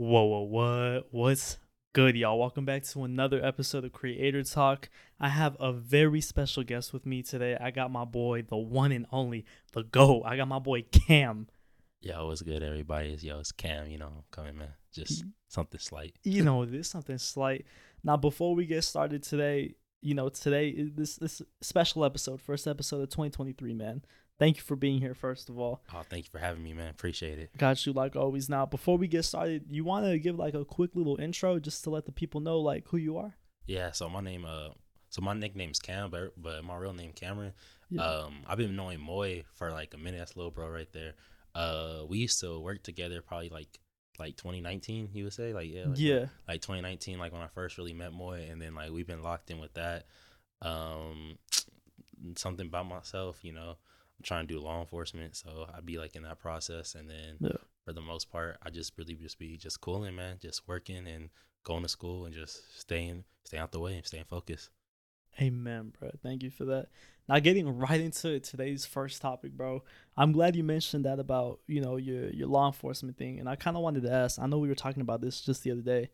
Whoa, whoa, what? What's good, y'all? Welcome back to another episode of Creator Talk. I have a very special guest with me today. I got my boy, the one and only, the GO. I got my boy Kam. Yo, what's good, everybody? It's, yo, it's Kam. You know, I'm coming, man. Just something slight. You know, there's something slight. Now, before we get started today, you know, today is this this special episode, first episode of 2023, man. Thank you for being here, first of all. Oh, thank you for having me, man. Appreciate it. Got you like always. Now, before we get started, you want to give like a quick little intro just to let the people know like who you are? Yeah. So my name, uh, so my nickname's Kam, but but my real name Cameron. Yeah. Um, I've been knowing Moi for like a minute. That's little bro right there. Uh, we used to work together probably like like 2019. You would say like yeah, like, yeah. like 2019, like when I first really met Moi, and then like we've been locked in with that. Um, something about myself, you know, I'm trying to do law enforcement, so I'd be like in that process, and then Yeah. for the most part, I just really just be just cooling, man, just working and going to school and just staying, staying out the way and staying focused. Amen, bro. Thank you for that. Now, getting right into today's first topic, bro. I'm glad you mentioned that about you know your your law enforcement thing, and I kind of wanted to ask. I know we were talking about this just the other day.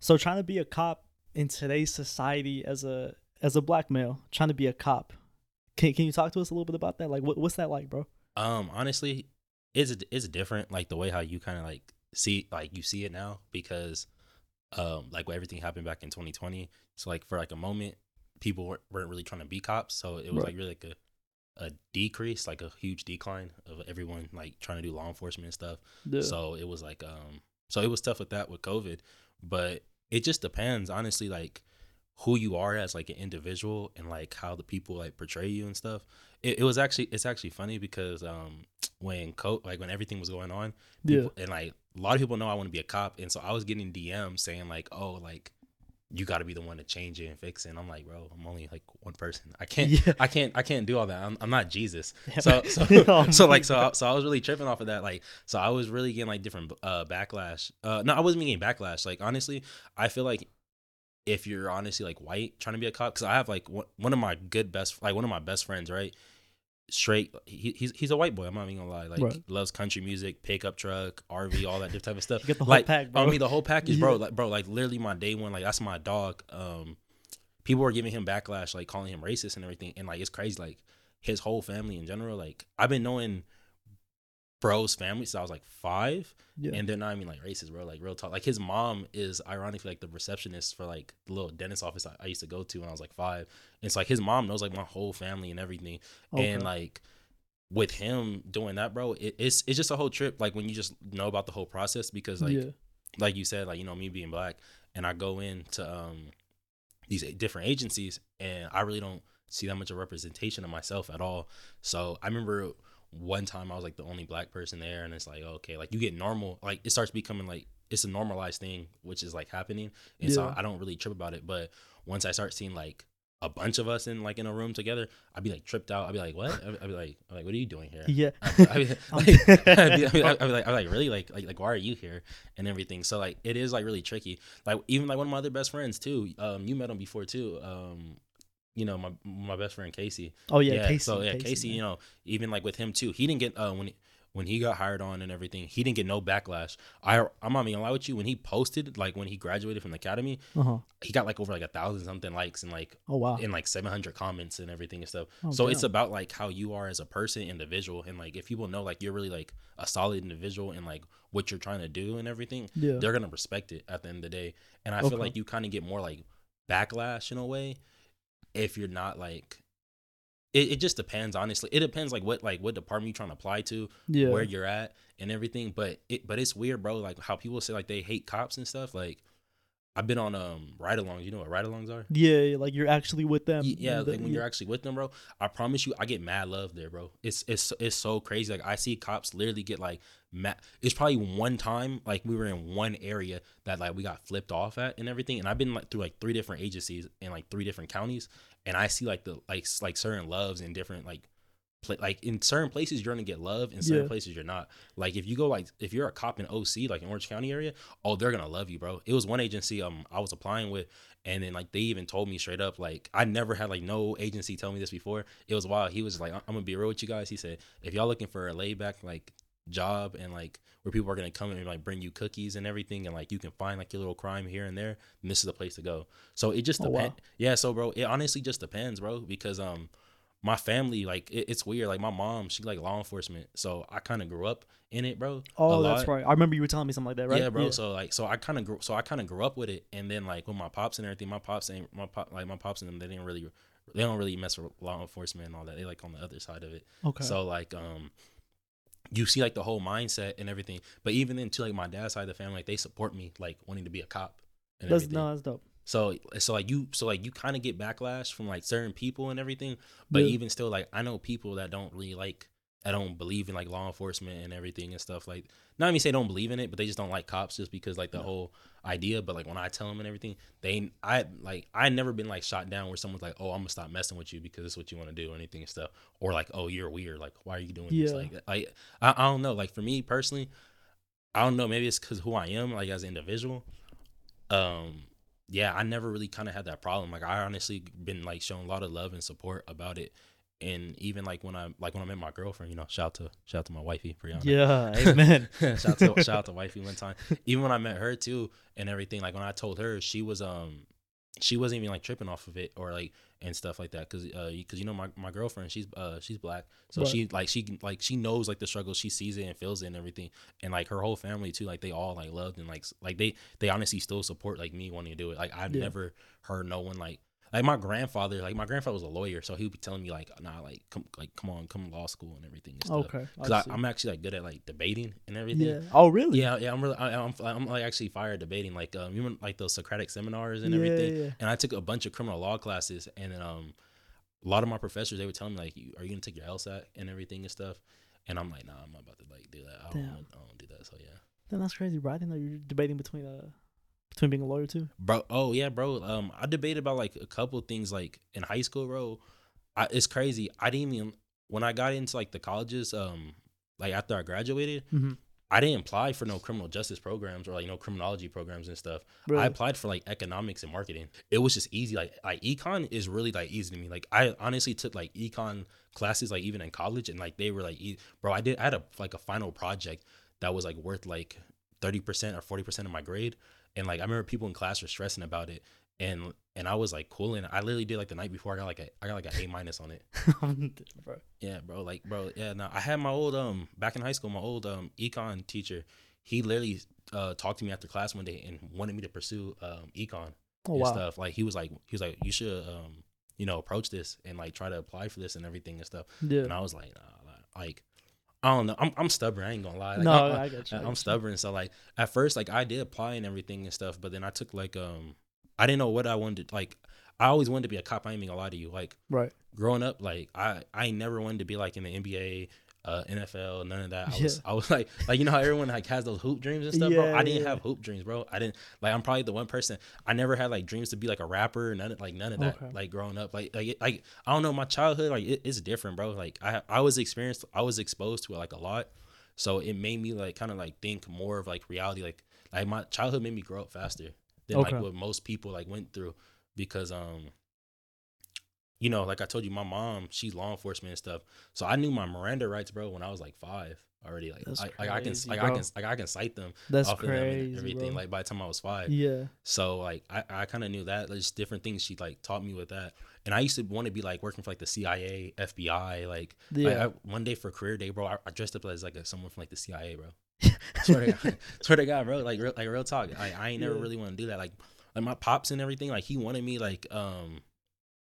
So, trying to be a cop in today's society as a as a black male, trying to be a cop. Can Can you talk to us a little bit about that? Like, what what's that like, bro? Um, honestly, it's it's different, like the way how you kind of like see, like you see it now, because, um, like everything happened back in 2020, so like for like a moment, people weren't, weren't really trying to be cops, so it was Right. like really like a a decrease, like a huge decline of everyone like trying to do law enforcement and stuff. Yeah. So it was like um so it was tough with that with COVID, but it just depends honestly like who you are as like an individual and like how the people like portray you and stuff. It, it was actually it's actually funny because um when co like when everything was going on, yeah. and like a lot of people know I want to be a cop and so I was getting DMs saying like oh like you got to be the one to change it and fix it. And I'm like, bro, I'm only like one person. I can't, Yeah. I can't, I can't do all that. I'm, I'm not Jesus. So, so, Oh, so like, so, I- so I was really tripping off of that. Like, so I was really getting like different uh backlash. Uh, no, I wasn't getting backlash. Like, honestly, I feel like if you're honestly like white trying to be a cop, because I have like one, one of my good best, like one of my best friends, right? Straight, he, he's he's a white boy. I'm not even gonna lie. Like, Right. loves country music, pickup truck, RV, all that different type of stuff. Get the whole like, pack, bro. I mean, the whole package, bro. Yeah. Like, bro, like literally my day one, like that's my dog. Um, people were giving him backlash, like calling him racist and everything, and like it's crazy. Like his whole family in general, like I've been knowing bro's family since I was like five, yeah. and they're not even like racist, bro. Like real talk. Like his mom is ironically like the receptionist for like the little dentist office I, I used to go to when I was like five. And it's like his mom knows like my whole family and everything, Okay. and like with him doing that, bro, it, it's it's just a whole trip. Like when you just know about the whole process because like yeah. like you said, like you know me being black, and I go into um these different agencies, and I really don't see that much of representation of myself at all. So I remember one time I was like the only black person there, and it's like okay, like you get normal, like it starts becoming like it's a normalized thing, which is like happening, and so I don't really trip about it. But once I start seeing like a bunch of us in like in a room together, I'd be like tripped out. I'd be like, what? I'd, be like, I'm like, what are you doing here? Yeah. I'd be, I'd be like, I'd be, I'd be like, I'd be like, be like, really, like, like, like, why are you here and everything? So like, it is like really tricky. Like even like one of my other best friends too. Um, you met him before too. Um, you know my my best friend Casey. Oh yeah. Casey. So yeah, Casey. man. you know, even like with him too, he didn't get uh when he, when he got hired on and everything, he didn't get no backlash. I I'm not gonna lie with you. When he posted, like when he graduated from the academy, Uh-huh. he got like over like a thousand something likes and like Oh wow. and like 700 comments and everything and stuff. Oh, so it's about like how you are as a person, individual, and like if people know like you're really like a solid individual and like what you're trying to do and everything, Yeah. they're gonna respect it at the end of the day. And I Okay. feel like you kind of get more like backlash in a way if you're not like. It, it just depends, honestly. It depends like what like what department you're trying to apply to, Yeah. where you're at, and everything. But it but it's weird, bro. Like how people say like they hate cops and stuff. Like I've been on um ride-alongs. You know what ride-alongs are? Yeah, yeah, like you're actually with them. Yeah, the- like when you're actually with them, bro. I promise you, I get mad love there, bro. It's it's it's so crazy. Like I see cops literally get like mad. It's probably one time like we were in one area that like we got flipped off at and everything. And I've been like through like three different agencies in like three different counties, and I see like the like like certain loves in different like. Like in certain places you're gonna get love in certain Yeah. places you're not like if you go like if you're a cop in oc like in orange county area oh they're gonna love you bro it was one agency um i was applying with and then like they even told me straight up like I never had like no agency tell me this before. It was wild. He was like, I'm gonna be real with you guys. He said, if y'all looking for a laid back like job and like where people are gonna come and like bring you cookies and everything and like you can find like your little crime here and there, then this is the place to go. So it just Oh, wow. depends. Yeah, so bro, it honestly just depends, bro, because um my family like it, it's weird. Like my mom, she like law enforcement, so I kind of grew up in it, bro. Oh, that's right. I remember you were telling me something like that, right? Yeah, bro. So like, so I kind of grew, so I kind of grew up with it, and then like with my pops and everything, my pops ain't my pop like my pops and them, they didn't really, they don't really mess with law enforcement and all that. They like on the other side of it. okay. So like, um, you see like the whole mindset and everything. But even then, too, like my dad's side of the family, like they support me like wanting to be a cop and that's everything. no, that's dope. So so like you so like you kind of get backlash from like certain people and everything, but Yeah. even still like I know people that don't really like I don't believe in like law enforcement and everything and stuff like not even say don't believe in it, but they just don't like cops just because like the whole idea. But like when I tell them and everything, they I like I never been like shot down where someone's like, oh I'm gonna stop messing with you because it's what you want to do or anything and stuff, or like oh you're weird, like why are you doing this? Like I, I I don't know. Like for me personally, I don't know. Maybe it's because who I am, like as an individual. Um, yeah, I never really kind of had that problem. Like I honestly been like shown a lot of love and support about it, and even like when I like when I met my girlfriend, you know, shout out to shout out to my wifey Brianna. Yeah, amen. shout to shout out to wifey one time. Even when I met her too and everything, like when I told her, she was um she wasn't even like tripping off of it or like and stuff like that because uh because you know my, my girlfriend she's uh she's black so Right. she like she like she knows like the struggle she sees it and feels it and everything and like her whole family too like they all like loved and like like they they honestly still support like me wanting to do it like I've Yeah. never heard no one like like my grandfather like my grandfather was a lawyer so he would be telling me like nah like come like come on come to law school and everything and stuff okay. because. I'm actually like good at like debating and everything yeah. Oh, really? yeah, yeah, I'm really, I, I'm, I'm like actually fired debating, like, um, you remember like those Socratic seminars and Yeah, everything. yeah. And I took a bunch of criminal law classes, and then, um, a lot of my professors they would tell me like, "Are you gonna take your LSAT and everything and stuff?" And I'm like, "Nah, I'm not about to like do that. I don't, I don't do that." So yeah, Then that's crazy, bro. I didn't know you're debating between uh between being a lawyer too. bro. Oh yeah, bro. Um, I debated about like a couple things like in high school, bro. I, it's crazy. I didn't even when I got into like the colleges, um, like after I graduated, Mm-hmm. I didn't apply for no criminal justice programs or like no criminology programs and stuff. Really? I applied for like economics and marketing. It was just easy. Like like econ is really like easy to me. Like I honestly took like econ classes like even in college and like they were like e- bro, I did I had a like a final project that was like worth like 30% or 40% of my grade and like I remember people in class were stressing about it and and I was like cool and I literally did like the night before I got like a I got like an A minus on it. bro. Yeah, bro. Like, bro. Yeah. No, I had my old um back in high school. My old um econ teacher. He literally uh talked to me after class one day and wanted me to pursue um econ Oh and wow. stuff. Like he was like he was like you should um you know approach this and like try to apply for this and everything and stuff. Yeah. And I was like, nah, like I don't know. I'm I'm stubborn. I ain't gonna lie. Like, no, I, I, got you. I I, got am you. stubborn. So like at first, like I did apply and everything and stuff, but then I took like um I didn't know what I wanted. Like I always wanted to be a cop. I ain't even gonna lie to you. Like Right. growing up, like I I never wanted to be like in the NBA, uh, NFL, none of that. I Yeah. was I was like like you know how everyone like has those hoop dreams and stuff, bro. Yeah, I didn't yeah. have hoop dreams, bro. I didn't like I'm probably the one person I never had like dreams to be like a rapper, none of like none of that. Okay. Like growing up, like like like I don't know, my childhood like it, it's different, bro. Like I I was experienced, I was exposed to it like a lot, so it made me like kind of like think more of like reality. Like like my childhood made me grow up faster than Okay. like what most people like went through because um you know, like I told you, my mom, she's law enforcement and stuff. So I knew my Miranda rights, bro, when I was like five already. Like, I, like I can, like I can, like I can cite them That's off of them and everything. bro. Like by the time I was five, yeah. so like I, I kind of knew that. There's different things she like taught me with that. And I used to want to be like working for like the CIA, FBI. Like, like, Yeah. I, one day for career day, bro, I, I dressed up as like a, someone from like the CIA, bro. swear to God, swear to God, bro. Like, real, like real talk. I, I ain't never Yeah. really want to do that. Like, like my pops and everything. Like, he wanted me like, um,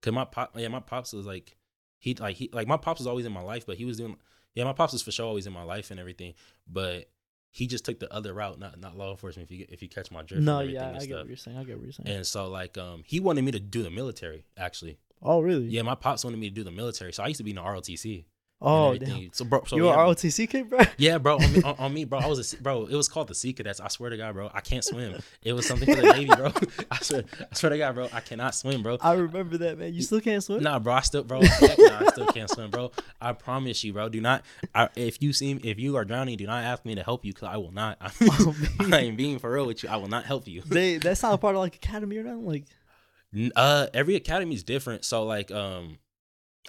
cause my pop, yeah, my pops was like, he like he like my pops was always in my life, but he was doing, yeah, my pops was for sure always in my life and everything, but. He just took the other route, not not law enforcement. If you if you catch my drift, No, yeah, I get stuff. what you're saying. I get what you're saying. And so like um he wanted me to do the military actually. oh, really? Yeah, my pops wanted me to do the military. So I used to be in the ROTC. Oh, damn. So bro, so you yeah, are bro. ROTC kid, bro? yeah, bro, on me, on, on me, bro. I was a bro. It was called the Sea Cadets. I swear to God, bro, I can't swim. It was something for the Navy, bro. I swear, I swear to God, bro, I cannot swim, bro. I remember that, man. You still can't swim? Nah, bro, I still, bro, heck nah, I still can't swim, bro. I promise you, bro. Do not, I, if you see, if you are drowning, do not ask me to help you, cause I will not. Oh, man. I ain't being for real with you. I will not help you. They that's not a part of like academy or nothing. Like Uh, every academy is different. So like, um,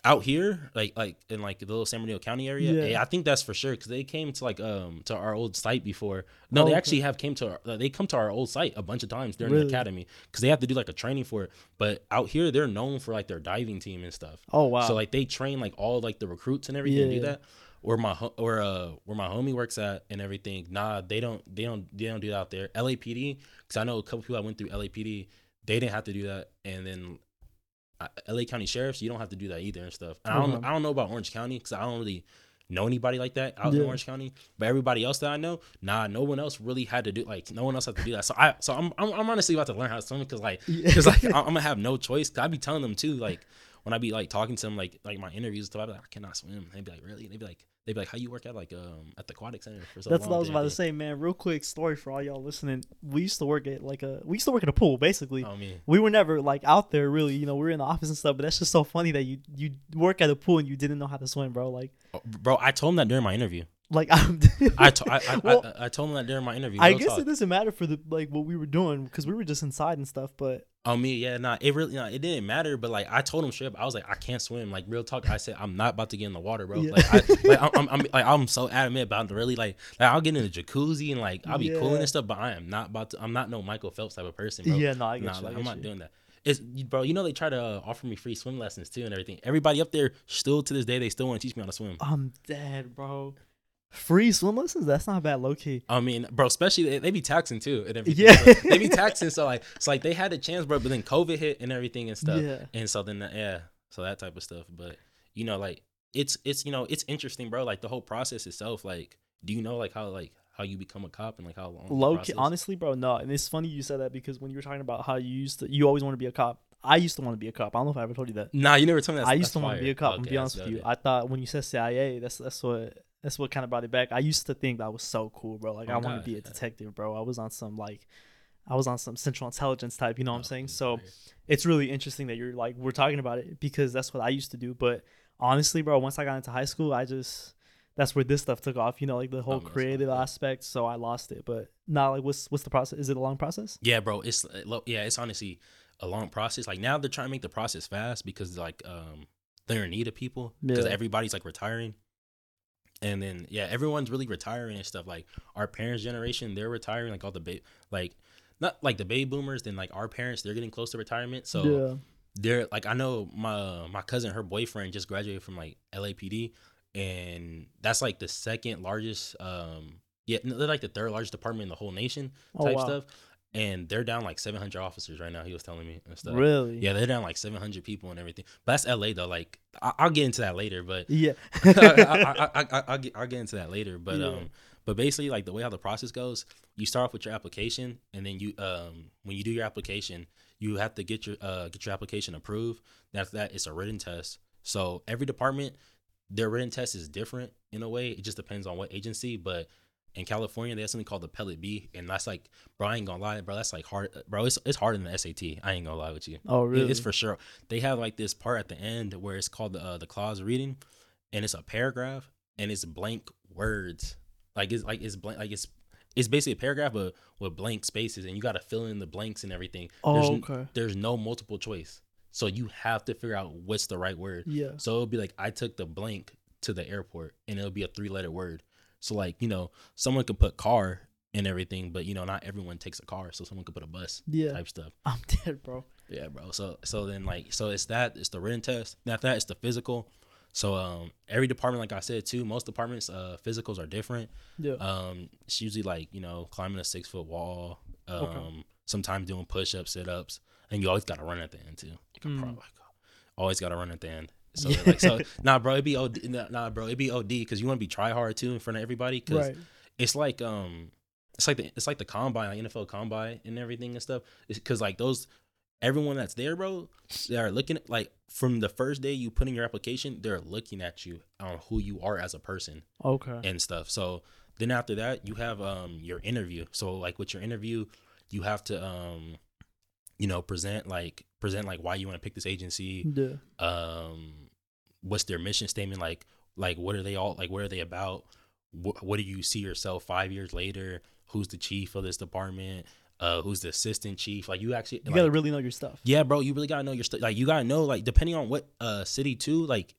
out here, like like in like the little San Bernardino County area, Yeah. I think that's for sure because they came to like um to our old site before. No, Oh, they okay. actually have came to our, they come to our old site a bunch of times during Really? the academy because they have to do like a training for it. But out here, they're known for like their diving team and stuff. Oh wow. So like they train like all like the recruits and everything Yeah. do that. Where my or uh where my homie works at and everything. Nah, they don't they don't they don't do that out there. LAPD because I know a couple people I went through LAPD. They didn't have to do that, and then uh, LA County sheriffs you don't have to do that either and stuff. And I don't uh-huh. I don't know about Orange County because I don't really know anybody like that out in Orange County. But everybody else that I know, nah, no one else really had to do like no one else had to do that. So I so I'm I'm, I'm honestly about to learn how to swim because like because like I'm gonna have no choice. Cause I be telling them too like when I be like talking to them like like my interviews and stuff. I be like I cannot swim. They'd be like really. They'd be like they'd be like how you work at like um at the aquatic center for so That's long what I was about to say, man. Real quick story for all y'all listening. We used to work at like a we used to work at a pool, basically. Oh man. We were never like out there really, you know, we were in the office and stuff, but that's just so funny that you you work at a pool and you didn't know how to swim, bro. Like Oh, bro, I told him that during my interview. like I'm I, to, I, I, Well, I, I told him that during my interview. I guess talk. it doesn't matter for the like what we were doing because we were just inside and stuff, but Oh me, yeah, nah, it really, nah, it didn't matter. But like, I told him straight up, I was like, I can't swim. Like, real talk, I said, I'm not about to get in the water, bro. Yeah. Like, I, like, I'm, I'm, I'm, like, I'm so adamant about really like, like, I'll get in the jacuzzi and like, I'll be Yeah. and stuff. But I am not about to. I'm not no Michael Phelps type of person, bro. yeah, no, I get nah, you. I like, get I'm not you. doing that. It's, bro, you know they try to uh, offer me free swim lessons too and everything. Everybody up there still to this day they still want to teach me how to swim. I'm dead, bro. Free swim lessons? That's not bad, low key. I mean, bro, especially they, they be taxing too and everything. Yeah. So they be taxing. So like, it's like they had a chance, bro, but then COVID hit and everything and stuff. Yeah. And so then, uh, yeah, so that type of stuff. But you know, like it's it's you know it's interesting, bro. Like the whole process itself. Like, do you know like how like how you become a cop and like how long? Low key, honestly, bro, no. And it's funny you said that because when you were talking about how you used to, you always want to be a cop. I used to want to be a cop. I don't know if I ever told you that. Nah, you never told me that. I used to want to be a cop. I'm be honest with you. Okay. I thought when you said CIA, that's that's what that's what kind of brought it back. I used to think that was so cool, bro. Like Oh, I want to be a detective, bro. I was on some like, I was on some central intelligence type. You know what I'm saying? So it's really interesting that you're like we're talking about it because that's what I used to do. But honestly, bro, once I got into high school, I just that's where this stuff took off. You know, like the whole Oh, creative yeah. aspect. So I lost it. But now, like, what's what's the process? Is it a long process? Yeah, bro. It's uh, yeah, it's honestly a long process. Like now they're trying to make the process fast because like um they're in need of people because Yeah. everybody's like retiring. And then yeah, everyone's really retiring and stuff. Like our parents' generation, they're retiring. Like all the ba- like not like the baby boomers. Then like our parents, they're getting close to retirement. So yeah. they're like I know my my cousin, her boyfriend just graduated from like LAPD, and that's like the second largest. Um, yeah, they're like the third largest department in the whole nation Oh type wow. stuff. And they're down like 700 officers right now. He was telling me and stuff. Really? Yeah, they're down like 700 people and everything. But that's LA though. Like I- I'll get into that later, but Yeah. I, I, I, I, I'll, get, I'll get into that later. But Yeah. um, but basically, like the way how the process goes, you start off with your application, and then you um, when you do your application, you have to get your uh get your application approved. After that, it's a written test. So every department, their written test is different in a way. It just depends on what agency, but. In California, they have something called the Pellet B, and that's like, bro, I ain't gonna lie, bro. That's like hard, bro. It's it's harder than the SAT. I ain't gonna lie with you. oh It- really? It's for sure. They have like this part at the end where it's called the uh, the cloze reading, and it's a paragraph and it's blank words. Like it's like it's blank like it's it's basically a paragraph but with blank spaces, and you got to fill in the blanks and everything. oh n- okay. there's no multiple choice, so you have to figure out what's the right word. Yeah. So it'll be like I took the blank to the airport, and it'll be a three letter word. So like you know, someone could put car and everything, but you know, not everyone takes a car, so someone could put a bus Yeah. type stuff. I'm dead, bro. Yeah, bro. So so then like so it's that it's the written test. After that, it's the physical. So um every department, like I said too, most departments uh physicals are different. Yeah. Um it's usually like you know climbing a six foot wall. Um Okay. sometimes doing push ups, sit ups, and you always got to run at the end too. You can Mm. always got to run at the end. So Yeah. like so nah, bro, it'd be OD. Nah, bro, it'd be OD because you want to be try hard too in front of everybody. Cause right. it's like um it's like the it's like the combine like NFL combine and everything and stuff because like those everyone that's there bro they're looking at like from the first day you put in your application they're looking at you on who you are as a person Okay. and stuff so then after that you have um your interview so like with your interview you have to um you know present like present like why you want to pick this agency Yeah. um what's their mission statement like like what are they all like what are they about what, what do you see yourself five years later who's the chief of this department uh, who's the assistant chief. Like you actually, You like, gotta really know your stuff. yeah, bro, you really gotta know your stuff. Like you gotta know, like depending on what uh city too, like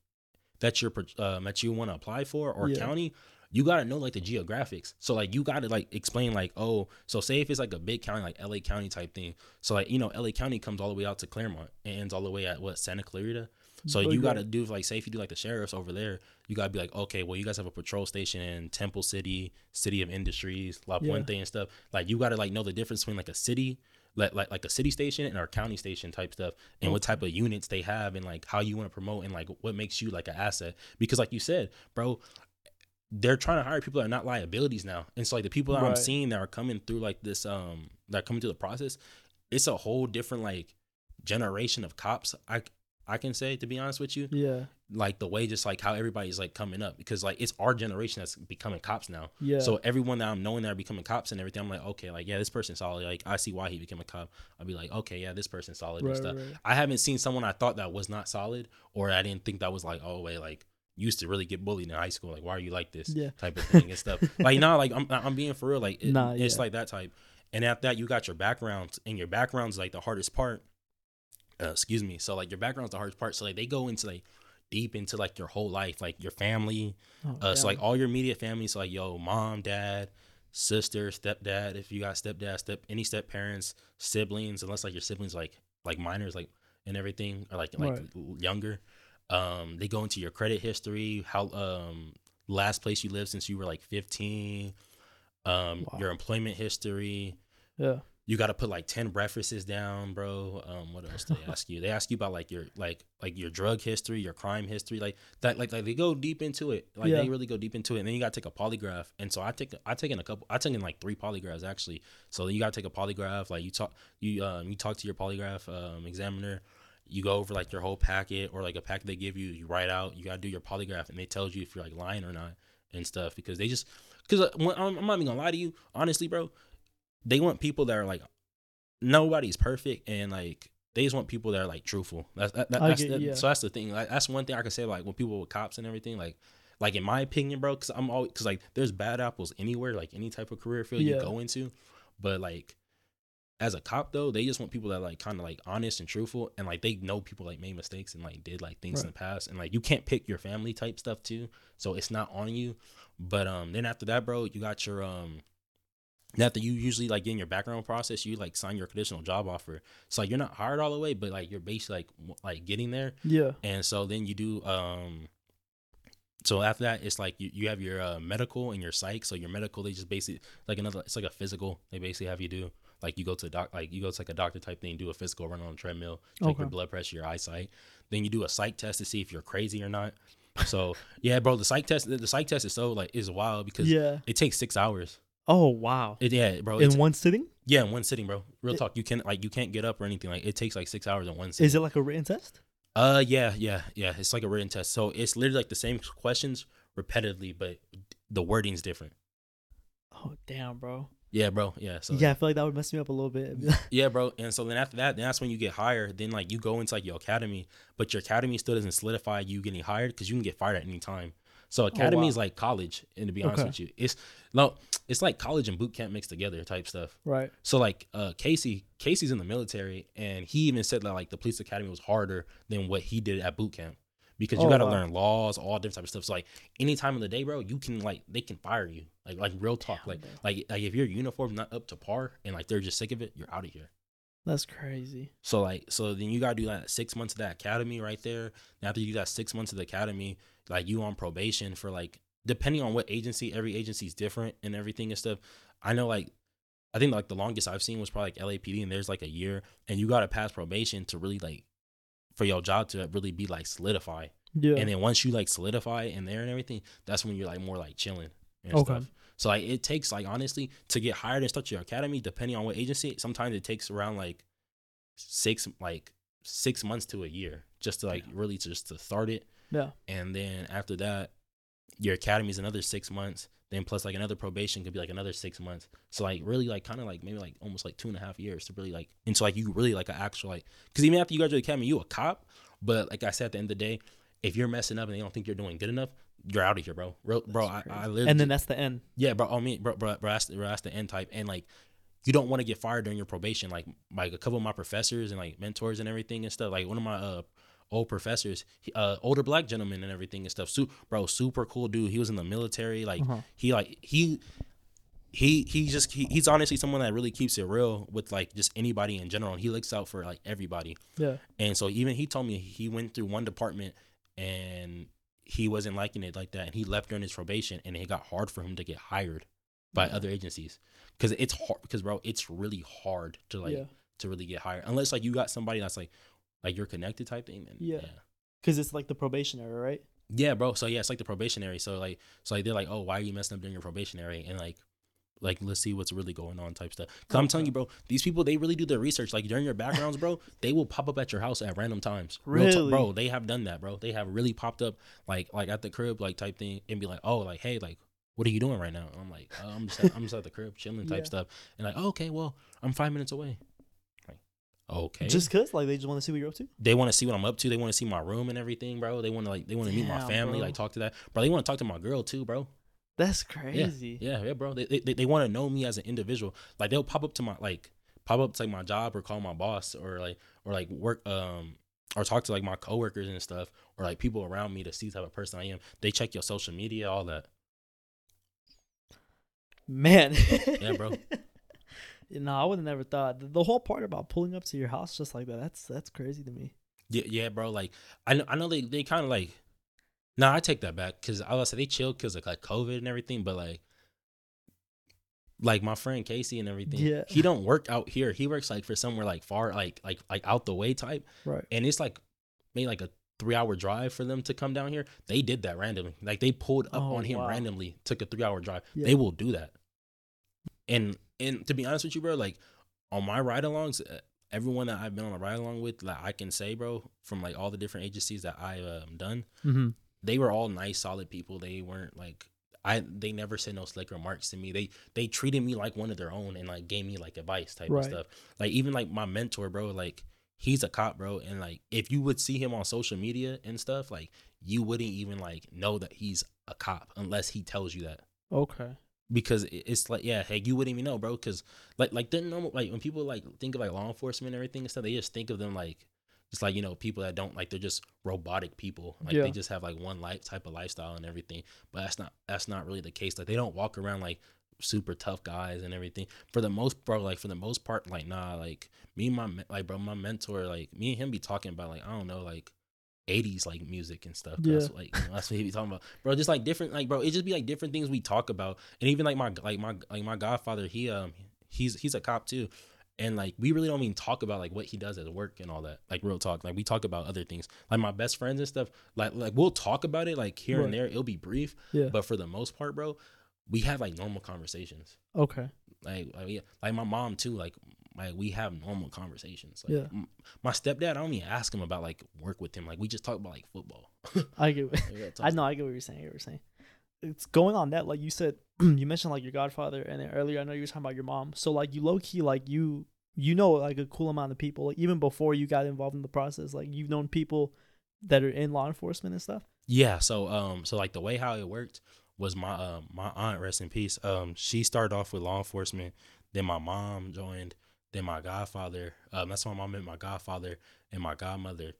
that you're uh, that you want to apply for or Yeah. county, you gotta know like the geographics. So like you gotta like explain like oh, so say if it's like a big county like L.A. County type thing. So like you know L.A. County comes all the way out to Claremont and ends all the way at what Santa Clarita. So Really you gotta do like say if you do like the sheriffs over there, you gotta be like okay, well you guys have a patrol station in Temple City, City of Industries, La Yeah. Puente and stuff. Like you gotta like know the difference between like a city like like like a city station and our county station type stuff and what type of units they have and like how you want to promote and like what makes you like an asset. Because like you said bro they're trying to hire people that are not liabilities now. And so like the people that i'm seeing that are coming through like this um that are coming through the process it's a whole different like generation of cops. I i can say to be honest with you Yeah. like the way just like how everybody's like coming up because like it's our generation that's becoming cops now Yeah. so everyone that I'm knowing that are becoming cops and everything, I'm like, okay, like yeah, this person's solid. Like I see why he became a cop. I'll be like, okay, yeah, this person's solid Right, and stuff. right. I haven't seen someone I thought that was not solid or I didn't think that was like, oh wait, like used to really get bullied in high school. Like why are you like this? Yeah. Type of thing and stuff. like no, like I'm I'm being for real. Like it- Nah, it's yeah. like that type. And after that, you got your background, and your background's like the hardest part. Uh, excuse me. So like your background's the hardest part. So like they go into like deep into like your whole life, like your family, Oh, uh, so like all your immediate family, so like yo, mom, dad, sister, stepdad, if you got stepdad, step any step parents, siblings, unless like your siblings like like minors, like and everything, or like like Right. younger. Um, they go into your credit history, how um last place you lived since you were like fifteen, um, Wow. your employment history. yeah. You got to put like ten references down, bro. Um, what else do they ask you? They ask you about like your like like your drug history, your crime history, like that. Like like they go deep into it. Like Yeah. they really go deep into it. And then you got to take a polygraph. And so I take I taken a couple. I taken like three polygraphs actually. So you got to take a polygraph. Like you talk you um you talk to your polygraph um examiner. You go over like your whole packet or like a packet they give you. You write out. You got to do your polygraph, and they tells you if you're like lying or not and stuff because they just because I'm, I'm not even gonna lie to you honestly, bro they want people that are like nobody's perfect and like they just want people that are like truthful. That's that, that- that's get- that- yeah. so that's the thing. Like that's one thing I can say like when people with cops and everything like like in my opinion, bro, because I'm always because like there's bad apples anywhere, like any type of career field Yeah. you go into, but like as a cop though, they just want people that like kind of like honest and truthful and like they know people like made mistakes and like did like things in the past and like you can't pick your family type stuff too, so it's not on you. But um, then after that, bro, you got your um. After you usually like in your background process, you like sign your conditional job offer. So like you're not hired all the way, but like you're basically like w- like getting there. Yeah. And so then you do um so after that it's like you, you have your uh, medical and your psych. So your medical they just basically like another it's like a physical they basically have you do. Like you go to a doc like you go to like a doctor type thing, do a physical run on a treadmill, check your blood pressure, your eyesight. Then you do a psych test to see if you're crazy or not. So yeah, bro, the psych test the, the psych test is so like is wild because Yeah. it takes six hours. Oh wow. It, yeah, bro. In one sitting? yeah, in one sitting, bro. Real It- talk. You can like you can't get up or anything. Like it takes like six hours in one sitting. Is it like a written test? Uh, yeah, yeah, yeah. It's like a written test. So it's literally like the same questions repetitively, but the wording's different. Oh damn, bro. Yeah, bro. Yeah. So yeah, I feel like that would mess me up a little bit. yeah, bro. And so then after that, then that's when you get hired. Then like you go into like your academy, but your academy still doesn't solidify you getting hired because you can get fired at any time. So academy Oh, wow. is like college, and to be honest Okay. with you, it's no, it's like college and boot camp mixed together type stuff. right. So like uh Casey, Casey's in the military, and he even said that like the police academy was harder than what he did at boot camp because you Oh, got to wow. learn laws, all different type of stuff. So like any time of the day, bro, you can like they can fire you, like like real talk, Damn, like bro. like like if your uniform's not up to par and like they're just sick of it, you're out of here. That's crazy. So like so then you gotta do like six months of that academy right there. And after you do that six months of the academy, like you on probation for like depending on what agency, every agency is different and everything and stuff. I know like I think like the longest I've seen was probably like LAPD and there's like a year and you gotta pass probation to really like for your job to really be like solidified. Yeah. And then once you like solidify in there and everything, that's when you're like more like chilling and Okay. stuff. So like it takes like honestly to get hired and start your academy, depending on what agency, sometimes it takes around like six like six months to a year just to like really just to start it. Yeah. And then after that, your academy is another six months. Then plus like another probation could be like another six months. So like really like kind of like maybe like almost like two and a half years to really like until like you really like an actual like because even after you graduate academy, you a cop. But like I said at the end of the day, if you're messing up and they don't think you're doing good enough, you're out of here, bro. Real, bro, I, I literally and then that's the end. yeah, bro. I mean, bro, bro, bro, that's, bro, that's the end type, and like you don't want to get fired during your probation. Like like a couple of my professors and like mentors and everything and stuff. Like one of my uh old professors, uh older black gentlemen and everything and stuff. Su- bro, super cool dude. He was in the military. Like Uh-huh. he like he he he just he, he's honestly someone that really keeps it real with like just anybody in general and he looks out for like everybody Yeah. and so even he told me he went through one department and he wasn't liking it like that and he left during his probation and it got hard for him to get hired by Yeah. other agencies because it's hard because bro it's really hard to like yeah. to really get hired unless like you got somebody that's like like you're connected type thing then, Yeah. yeah Because it's like the probationary, right? yeah, bro. So yeah, it's like the probationary. So like, so like they're like, oh, why are you messing up during your probationary? And like, like let's see what's really going on type stuff. Cause I'm telling you, bro, these people they really do their research. Like during your backgrounds, bro, they will pop up at your house at random times. Really? bro. They have done that, bro. They have really popped up like like at the crib, like type thing, and be like, oh, like hey, like. What are you doing right now? And I'm like, oh, I'm just at, I'm just at the crib chilling type Yeah. stuff, and like, oh, okay, well, I'm five minutes away. Okay, Just cause like they just want to see what you're up to. they want to see what I'm up to. They want to see my room and everything, bro. They want to like they want to meet my Damn, family, bro. like talk to that, bro. They want to talk to my girl too, bro. That's crazy. Yeah, yeah, bro. They they, they want to know me as an individual. Like they'll pop up to my like pop up to like my job or call my boss or like or like work um or talk to like my coworkers and stuff or like people around me to see the type of person I am. They check your social media, all that. Man. Yeah, bro. no, I would have never thought the, whole part about pulling up to your house just like that. That's that's crazy to me. Yeah, yeah, bro. Like I know, I know they they kind of like. Nah, I take that back because I was say they chilled because of like COVID and everything, but like, like my friend Casey and everything. Yeah. he don't work out here. He works like for somewhere like far, like like like out the way type, Right. and it's like maybe like a three hour drive for them to come down here. They did that randomly. Like they pulled up Oh, on him wow. randomly, took a three hour drive. Yeah. They will do that. And and to be honest with you, bro, like on my ride alongs, uh, everyone that I've been on a ride along with, like I can say, bro, from like all the different agencies that I've um, done, Mm-hmm. they were all nice, solid people. They weren't like I. They never said no slick remarks to me. They they treated me like one of their own and like gave me like advice type Right. of stuff. Like even like my mentor, bro. Like he's a cop, bro. And like if you would see him on social media and stuff, like you wouldn't even like know that he's a cop unless he tells you that Okay. Because it's like yeah, hey, you wouldn't even know, bro. Because like like the normal like when people like think of like law enforcement and everything and stuff, they just think of them like just like you know people that don't like they're just robotic people. Like Yeah. they just have like one life type of lifestyle and everything. But that's not that's not really the case. Like they don't walk around like super tough guys and everything. For the most bro, like for the most part, like nah, like me and my like bro, my mentor, like me and him be talking about like I don't know like. 80s like music and stuff. That's Yeah. like you know, that's what he be talking about, bro. Just like different, like bro, it just be like different things we talk about, and even like my like my like my godfather, he um he's he's a cop too, and like we really don't even talk about like what he does at work and all that, like real talk. Like we talk about other things, like my best friends and stuff. Like like we'll talk about it like here Right. and there. It'll be brief, Yeah. but for the most part, bro, we have like normal conversations. Okay. Like like, yeah, like my mom too. Like like we have normal conversations. Like, Yeah. m- My stepdad, I don't even ask him about like work with him. Like we just talk about like football. I get. Like. I know. I get what you're saying. What you're saying. It's going on that, like you said, you mentioned like your godfather, and then earlier I know you were talking about your mom. So like you low key like you you know like a cool amount of people, like even before you got involved in the process, like you've known people that are in law enforcement and stuff. Yeah, so um so like the way how it worked was my um my aunt rest in peace. Um she started off with law enforcement, then my mom joined, then my godfather. Um that's my mom met my godfather and my godmother.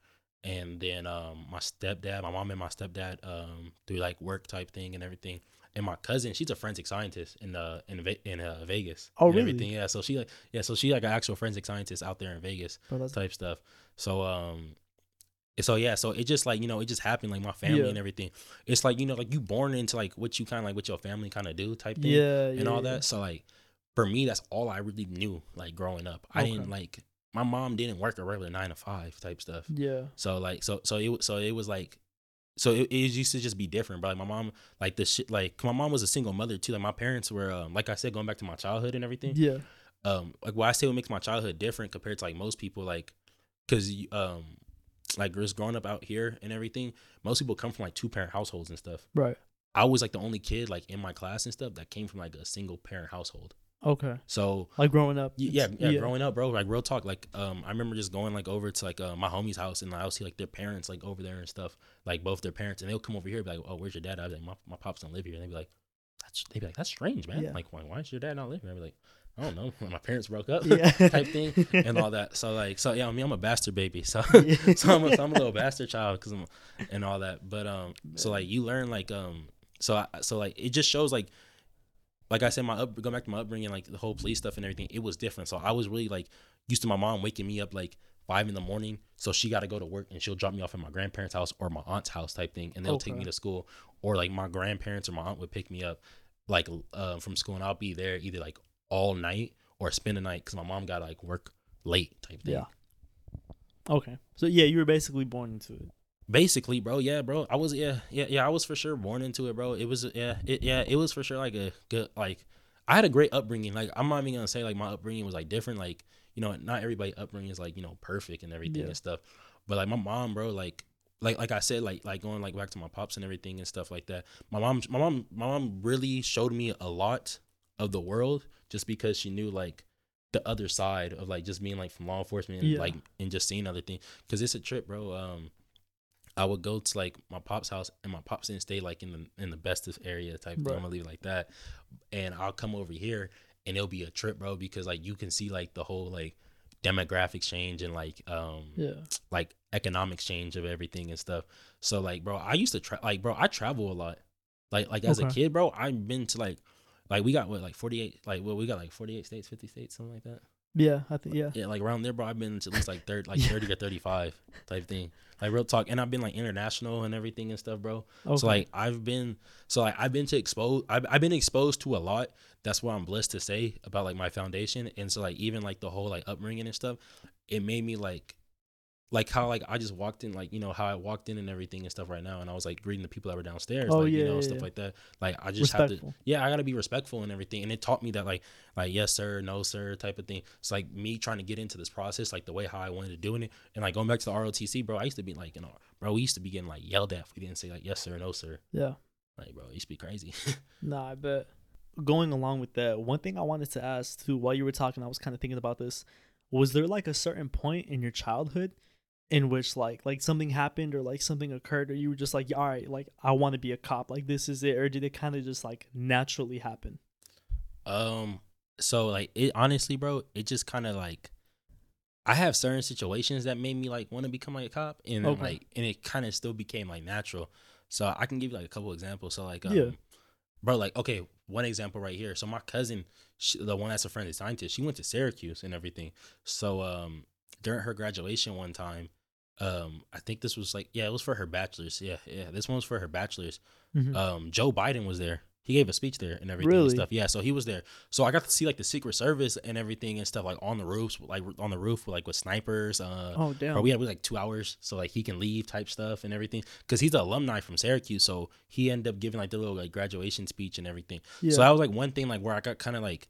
And then um my stepdad, my mom and my stepdad um through like work type thing and everything. And my cousin, she's a forensic scientist in uh in in uh, Vegas. Oh, really? Everything. Yeah, so she like yeah, so she like an actual forensic scientist out there in Vegas that's type stuff. So um so yeah, so it just like, you know, it just happened like my family Yeah. and everything. It's like, you know, like you born into like what you kind of like what your family kind of do type thing yeah, and all that. So like for me that's all I really knew like growing up. I Okay. didn't like my mom didn't work a regular 9 to 5 type stuff. Yeah. So like so so it so it was like so it, it used to just be different, but like my mom like the shit like my mom was a single mother too. Like my parents were um, like I said going back to my childhood and everything Yeah. um like what I say what makes my childhood different compared to like most people like because um like just growing up out here and everything most people come from like two parent households and stuff Right. I was like the only kid like in my class and stuff that came from like a single parent household Okay. so Like growing up. y- yeah, yeah, growing up, bro. Like real talk. Like, um, I remember just going like over to like uh, my homie's house, and I would see like their parents like over there and stuff, like both their parents, and they'll come over here, and be like, "Oh, where's your dad?" I'd be like, "My, my pops don't live here," and they'd be like, "That's," they'd be like, "That's strange, man. Yeah. Like, why, why does your dad not live here?" I'd be like, I don't know, my parents broke up, Yeah. type thing, and all that. So like, so yeah, I mean, I'm a bastard baby, so so I'm a, so I'm a little bastard child because I'm and all that. But um, so like you learn like um, so I, so like it just shows like, like I said, my up go back to my upbringing, like the whole police stuff and everything. It was different. So I was really like used to my mom waking me up like five in the morning, so she got to go to work and she'll drop me off at my grandparents' house or my aunt's house type thing, and they'll take me to school, or like my grandparents or my aunt would pick me up like uh, from school, and I'll be there either like all night or spend the night because my mom got like work late type thing. Yeah. Okay. So yeah, you were basically born into it. Basically, bro, yeah, bro. I was yeah, yeah, yeah, I was for sure born into it, bro. It was yeah, it yeah, it was for sure like a good like I had a great upbringing. Like I'm not even gonna say like my upbringing was like different. Like, you know, not everybody upbringing is like, you know, perfect and everything Yeah. and stuff. But like my mom, bro, like like like I said, like like going like back to my pops and everything and stuff like that. My mom my mom my mom really showed me a lot of the world just because she knew like the other side of like just being like from law enforcement and Yeah. like and just seeing other things. Cause it's a trip, bro. Um I would go to like my pop's house, and my pops didn't stay like in the in the bestest area type. Right. I'm gonna leave like that, and I'll come over here, and it'll be a trip, bro, because like you can see like the whole like demographic change and like um Yeah. like economics change of everything and stuff. So like, bro, I used to tra- like, bro, I travel a lot. Like like as a kid, bro, I've been to like like we got what like 48 like well we got like 48 states 50 states something like that Yeah. I think yeah. yeah, like around there, bro. I've been to at least like third, like thirty or thirty-five type thing. Like real talk, and I've been like international and everything and stuff, bro. Okay. So like I've been, so like I've been to expose, I've, I've been exposed to a lot. That's what I'm blessed to say about like my foundation, and so like even like the whole like upbringing and stuff, it made me like, like how like I just walked in, like you know how I walked in and everything and stuff right now, and I was like greeting the people that were downstairs, Oh, like you yeah, know yeah, stuff yeah. like that. Like I just have to, yeah, I gotta be respectful and everything, and it taught me that like like yes sir, no sir type of thing. It's like me trying to get into this process, like the way how I wanted to doing it, and like going back to the ROTC, bro. I used to be like, you know, bro, we used to be getting like yelled at if we didn't say like yes sir, no sir. Yeah. Like, bro, it used to be crazy. Nah, I bet. Going along with that, one thing I wanted to ask too, while you were talking, I was kind of thinking about this. Was there like a certain point in your childhood in which like like something happened or like something occurred or you were just like, all right, like I want to be a cop, like this is it, or did it kind of just like naturally happen? Um, so like it honestly, bro, it just kind of like I have certain situations that made me like want to become like a cop, and Okay. like and it kind of still became like natural. So I can give you like a couple examples. So like, um, Yeah. bro, like okay, one example right here. So my cousin, she, the one that's a forensic scientist, she went to Syracuse and everything. So um, during her graduation one time, um, I think this was like yeah, it was for her bachelor's. Yeah, yeah, this one was for her bachelor's Mhm. um Joe Biden was there. He gave a speech there and everything Really? and stuff. Yeah, so he was there. So I got to see like the Secret Service and everything and stuff like on the roofs, like on the roof, like with snipers. Uh, oh damn. bro, we had like two hours, so like he can leave type stuff and everything because he's an alumni from Syracuse. So he ended up giving like the little like graduation speech and everything. yeah. So that was like one thing like where I got kind of like.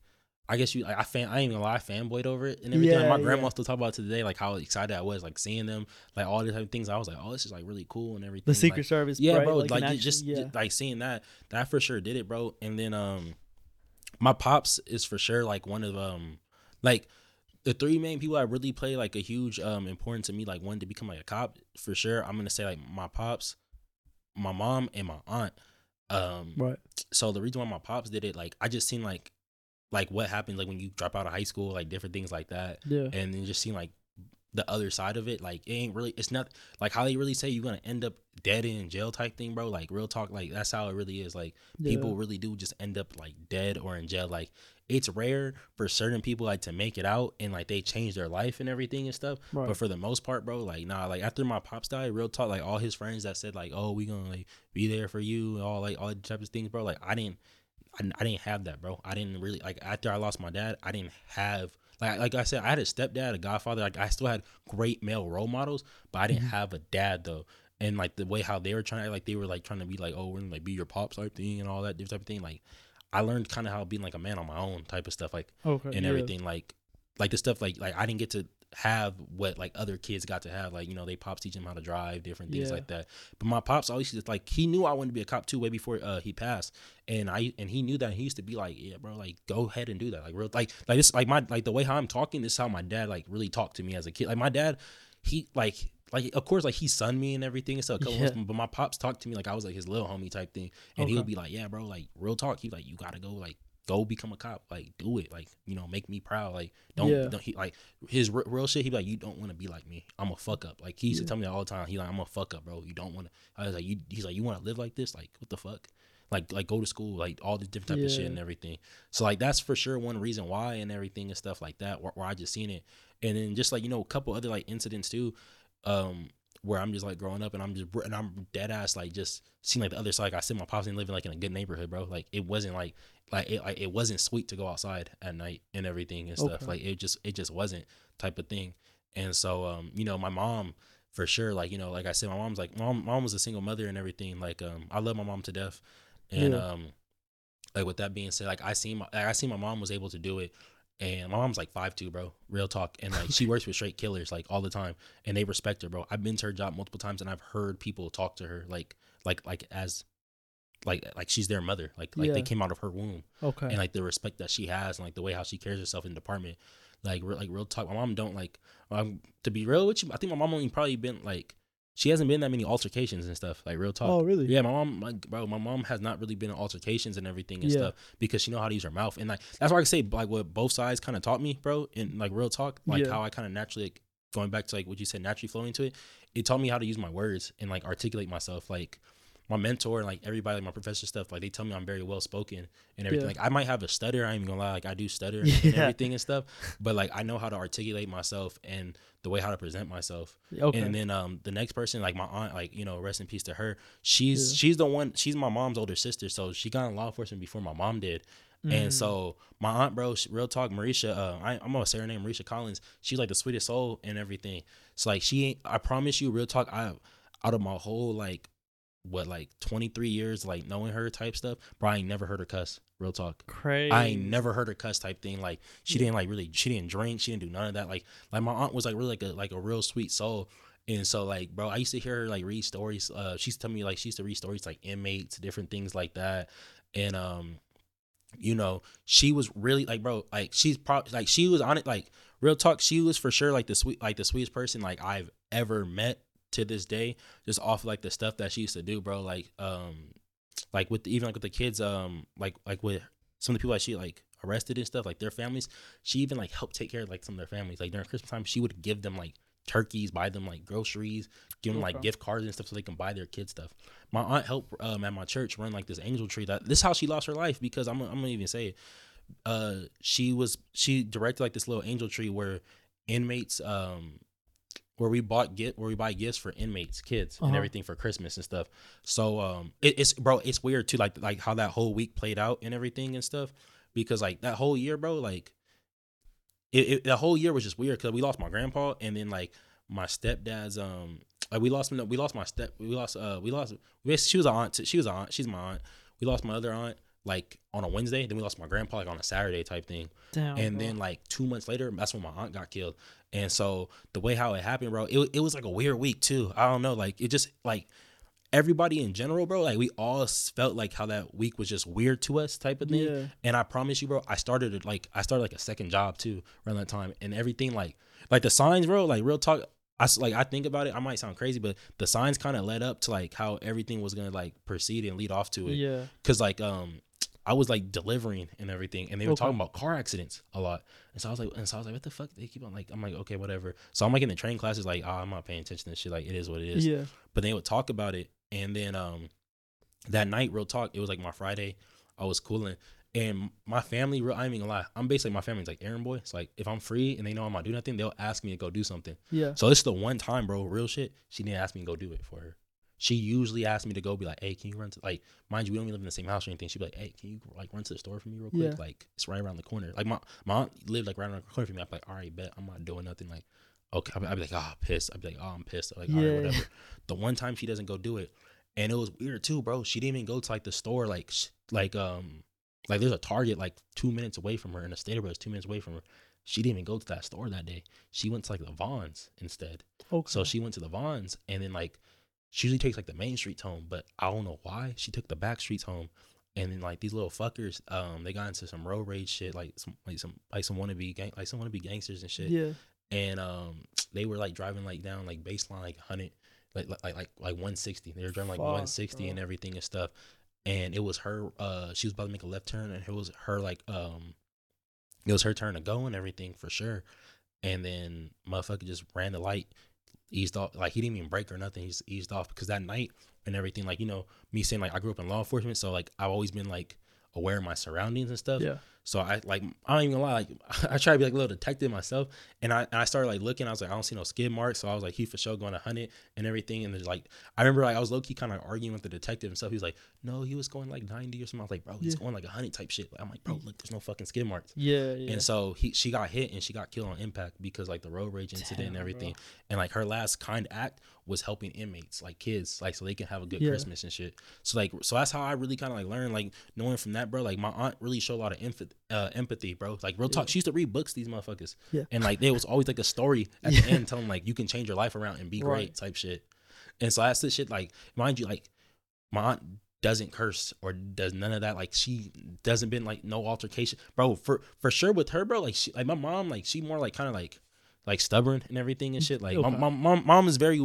I guess you, I, I fan, I ain't even gonna lie, I fanboyed over it and everything. Like, my grandma yeah. still talk about today, like how excited I was, like seeing them, like all the type of things. I was like, oh, this is like really cool and everything. the Like, Secret Service, yeah, bro. Like, Like, an it action- just, yeah. just, like seeing that, that for sure did it, bro. And then um, my pops is for sure like one of um, like the three main people that really play like a huge um importance to me, like one to become like a cop for sure. I'm gonna say like my pops, my mom, and my aunt. Um, right. so the reason why my pops did it, like I just seen like, like what happens like when you drop out of high school, like different things like that Yeah. and then just seeing like the other side of it like it ain't really it's not like how they really say you're gonna end up dead in jail type thing bro like real talk like that's how it really is like yeah. people really do just end up like dead or in jail like it's rare for certain people like to make it out and like they change their life and everything and stuff Right. but for the most part bro like nah like after my pops died real talk like all his friends that said like oh we gonna like be there for you and all like all the types of things bro like i didn't I, I didn't have that, bro. I didn't really like after I lost my dad. I didn't have like like I said, I had a stepdad, a godfather. Like I still had great male role models, but I didn't Mhm. have a dad though. And like the way how they were trying, like they were like trying to be like, oh, we're gonna like be your pops type thing and all that different type of thing. Like I learned kind of how being like a man on my own type of stuff, like okay. and yeah. everything, like like the stuff like like I didn't get to have what like other kids got to have, like you know they pops teach them how to drive, different things Yeah. like that. But my pops always just like he knew I wanted to be a cop too way before uh, he passed, and I and he knew that he used to be like, yeah, bro, like go ahead and do that, like real like like this like my like the way how I'm talking, this is how my dad like really talked to me as a kid. Like my dad, he like like of course like he son me and everything and stuff. Yeah. months, but my pops talked to me like I was like his little homie type thing, and he Okay. would be like, yeah, bro, like real talk. He like you gotta go like go become a cop. Like do it. Like you know, make me proud. Like don't, Yeah. don't he like his r- real shit. He be like, you don't want to be like me. I'm a fuck up. Like he used Yeah. to tell me that all the time. He like, I'm a fuck up, bro. You don't want to. I was like, you. He's like, you want to live like this? Like what the fuck? Like like go to school, like all the different type of shit and everything. So like that's for sure one reason why and everything and stuff like that. Where, where I just seen it, and then just like you know a couple other like incidents too. Um, where I'm just like growing up and I'm just and I'm dead ass like just seeing like the other side. Like I said, my pops and living like in a good neighborhood, bro. Like it wasn't like like it like it wasn't sweet to go outside at night and everything and stuff. Okay. Like it just it just wasn't type of thing. And so um you know my mom for sure like you know like I said my mom's like mom mom was a single mother and everything. Like um I love my mom to death. And Yeah. um like with that being said like I seen my I seen my mom was able to do it. And my mom's like five two, bro. Real talk. And like she works with straight killers like all the time. And they respect her, bro. I've been to her job multiple times and I've heard people talk to her like like like as like like she's their mother. Like like they came out of her womb. Okay. And like the respect that she has and like the way how she carries herself in the department. Like re- like real talk. My mom don't like um to be real with you, I think my mom only probably been like she hasn't been that many altercations and stuff. Like real talk. oh, really? Yeah, my mom, like, bro, my mom has not really been in altercations and everything and Yeah. stuff because she know how to use her mouth, and like that's why I can say like what both sides kind of taught me, bro, in like real talk, like Yeah. how I kind of naturally like, going back to like what you said, naturally flowing to it. It taught me how to use my words and like articulate myself, like. My mentor and like everybody, like my professor stuff, like they tell me I'm very well spoken and everything. Yeah. Like I might have a stutter, I ain't even gonna lie, like I do stutter and everything and stuff, but like I know how to articulate myself and the way how to present myself. Okay. And then um the next person, like my aunt, like you know, rest in peace to her. She's Yeah. she's the one. She's my mom's older sister, so she got in law enforcement before my mom did. And Mm. so my aunt, bro, she- real talk, Marisha. Uh, I, I'm gonna say her name, Marisha Collins. She's like the sweetest soul and everything. So like she, ain't I promise you, real talk. I out of my whole like what like 23 years like knowing her type stuff, bro, I ain't never heard her cuss. Real talk. crazy. I ain't never heard her cuss type thing. Like she didn't like really she didn't drink, she didn't do none of that. Like like my aunt was like really like a like a real sweet soul. And so like bro, I used to hear her like read stories. Uh she used to tell me like she used to read stories like inmates, different things like that. And um you know, she was really like bro, like she's probably like she was on it like real talk, she was for sure like the sweet like the sweetest person like I've ever met to this day just off like the stuff that she used to do, bro. Like um like with the, even like with the kids um like like with some of the people that she like arrested and stuff like their families she even like helped take care of like some of their families. Like during christmas time she would give them like turkeys buy them like groceries give them like gift cards and stuff so they can buy their kids stuff. My aunt helped um at my church run like this angel tree that this is how she lost her life because i'm, I'm gonna even say it. Uh she was she directed like this little angel tree where inmates um where we bought get where we buy gifts for inmates kids and Uh-huh. everything for christmas and stuff. So um it, it's bro it's weird too like like how that whole week played out and everything and stuff because like that whole year bro like it, it the whole year was just weird because we lost my grandpa and then like my stepdad's um like we lost we lost my step we lost uh we lost she was an aunt she was an aunt she's my aunt. We lost my other aunt like on a Wednesday then we lost my grandpa like on a Saturday type thing Damn. and bro. then like two months later, that's when my aunt got killed. And so the way how it happened, bro, it, it was like a weird week too. I don't know, like it just like everybody in general, bro, like we all felt like how that week was just weird to us type of thing. Yeah. And I promise you, bro, I started it like I started like a second job too around that time, and everything like like the signs, bro, like real talk. I like I think about it. I might sound crazy, but the signs kind of led up to like how everything was gonna like proceed and lead off to it yeah. because like um I was like delivering and everything, and they were Okay. talking about car accidents a lot. And so I was like, and so I was like, what the fuck? They keep on like, I'm like, okay, whatever. So I'm like in the training classes, like, oh, I'm not paying attention to this shit. Like, it is what it is. Yeah. But they would talk about it, and then um that night, real talk, it was like my Friday. I was cooling, and my family, real, I ain't even gonna lie, I'm basically my family's like errand boy. It's like if I'm free and they know I'm not doing nothing, they'll ask me to go do something. Yeah. So this is the one time, bro, real shit. She didn't ask me to go do it for her. She usually asked me to go be like, hey, can you run to like mind you, we don't even live in the same house or anything. She'd be like, hey, can you like run to the store for me real quick? Yeah. Like it's right around the corner. Like my my aunt lived like right around the corner from me. I'd be like, all right, bet I'm not doing nothing. Like, okay, I'd be, I'd be like, oh, pissed. I'd be like, oh, I'm pissed. Like, all Yeah. right, whatever. The one time she doesn't go do it, and it was weird too, bro. She didn't even go to like the store, like sh- like um like there's a Target like two minutes away from her, and a Stater Brothers two minutes away from her. She didn't even go to that store that day. She went to like the Vons instead. Okay. So she went to the Vons and then like she usually takes like the main streets home, but I don't know why she took the back streets home. And then like these little fuckers, um, they got into some road rage shit, like some like some like some wannabe gang like some wannabe gangsters and shit. yeah. And um they were like driving like down like baseline like hundred like like like like 160. They were driving like 160 and everything and stuff. and it was her. Uh, she was about to make a left turn, and it was her like um, it was her turn to go and everything for sure. And then motherfucker just ran the light, eased off. Like he didn't even break or nothing. He's eased off because that night and everything. Like you know, me saying like I grew up in law enforcement, so like I've always been like aware of my surroundings and stuff. Yeah. So I like I don't even lie, like I try to be like a little detective myself, and I and I started like looking. I was like I don't see no skid marks, so I was like he for sure going to hunt it and everything. And there's like I remember like I was low key kind of arguing with the detective and stuff. He was like, no, he was going like 90 or something. I was like, bro, he's Yeah. going like a hundred type shit. I'm like, bro, look, there's no fucking skid marks. Yeah, yeah. And so he she got hit and she got killed on impact because like the road rage incident and Damn, everything. And like her last kind act was helping inmates, like kids, like so they can have a good Yeah. Christmas and shit. So like so that's how I really kind of like learned, like knowing from that, bro. Like my aunt really showed a lot of empathy, uh, empathy, bro. Like real talk, Yeah. she used to read books, these motherfuckers. Yeah. And like there was always like a story at Yeah. the end telling like you can change your life around and be great type shit. And so that's the shit. Like mind you, like my aunt doesn't curse or does none of that. Like she doesn't been like no altercation, bro. For for sure with her, bro. Like she, like my mom, like she more like kind of like like stubborn and everything and shit. Like my, Okay. my mom, mom is very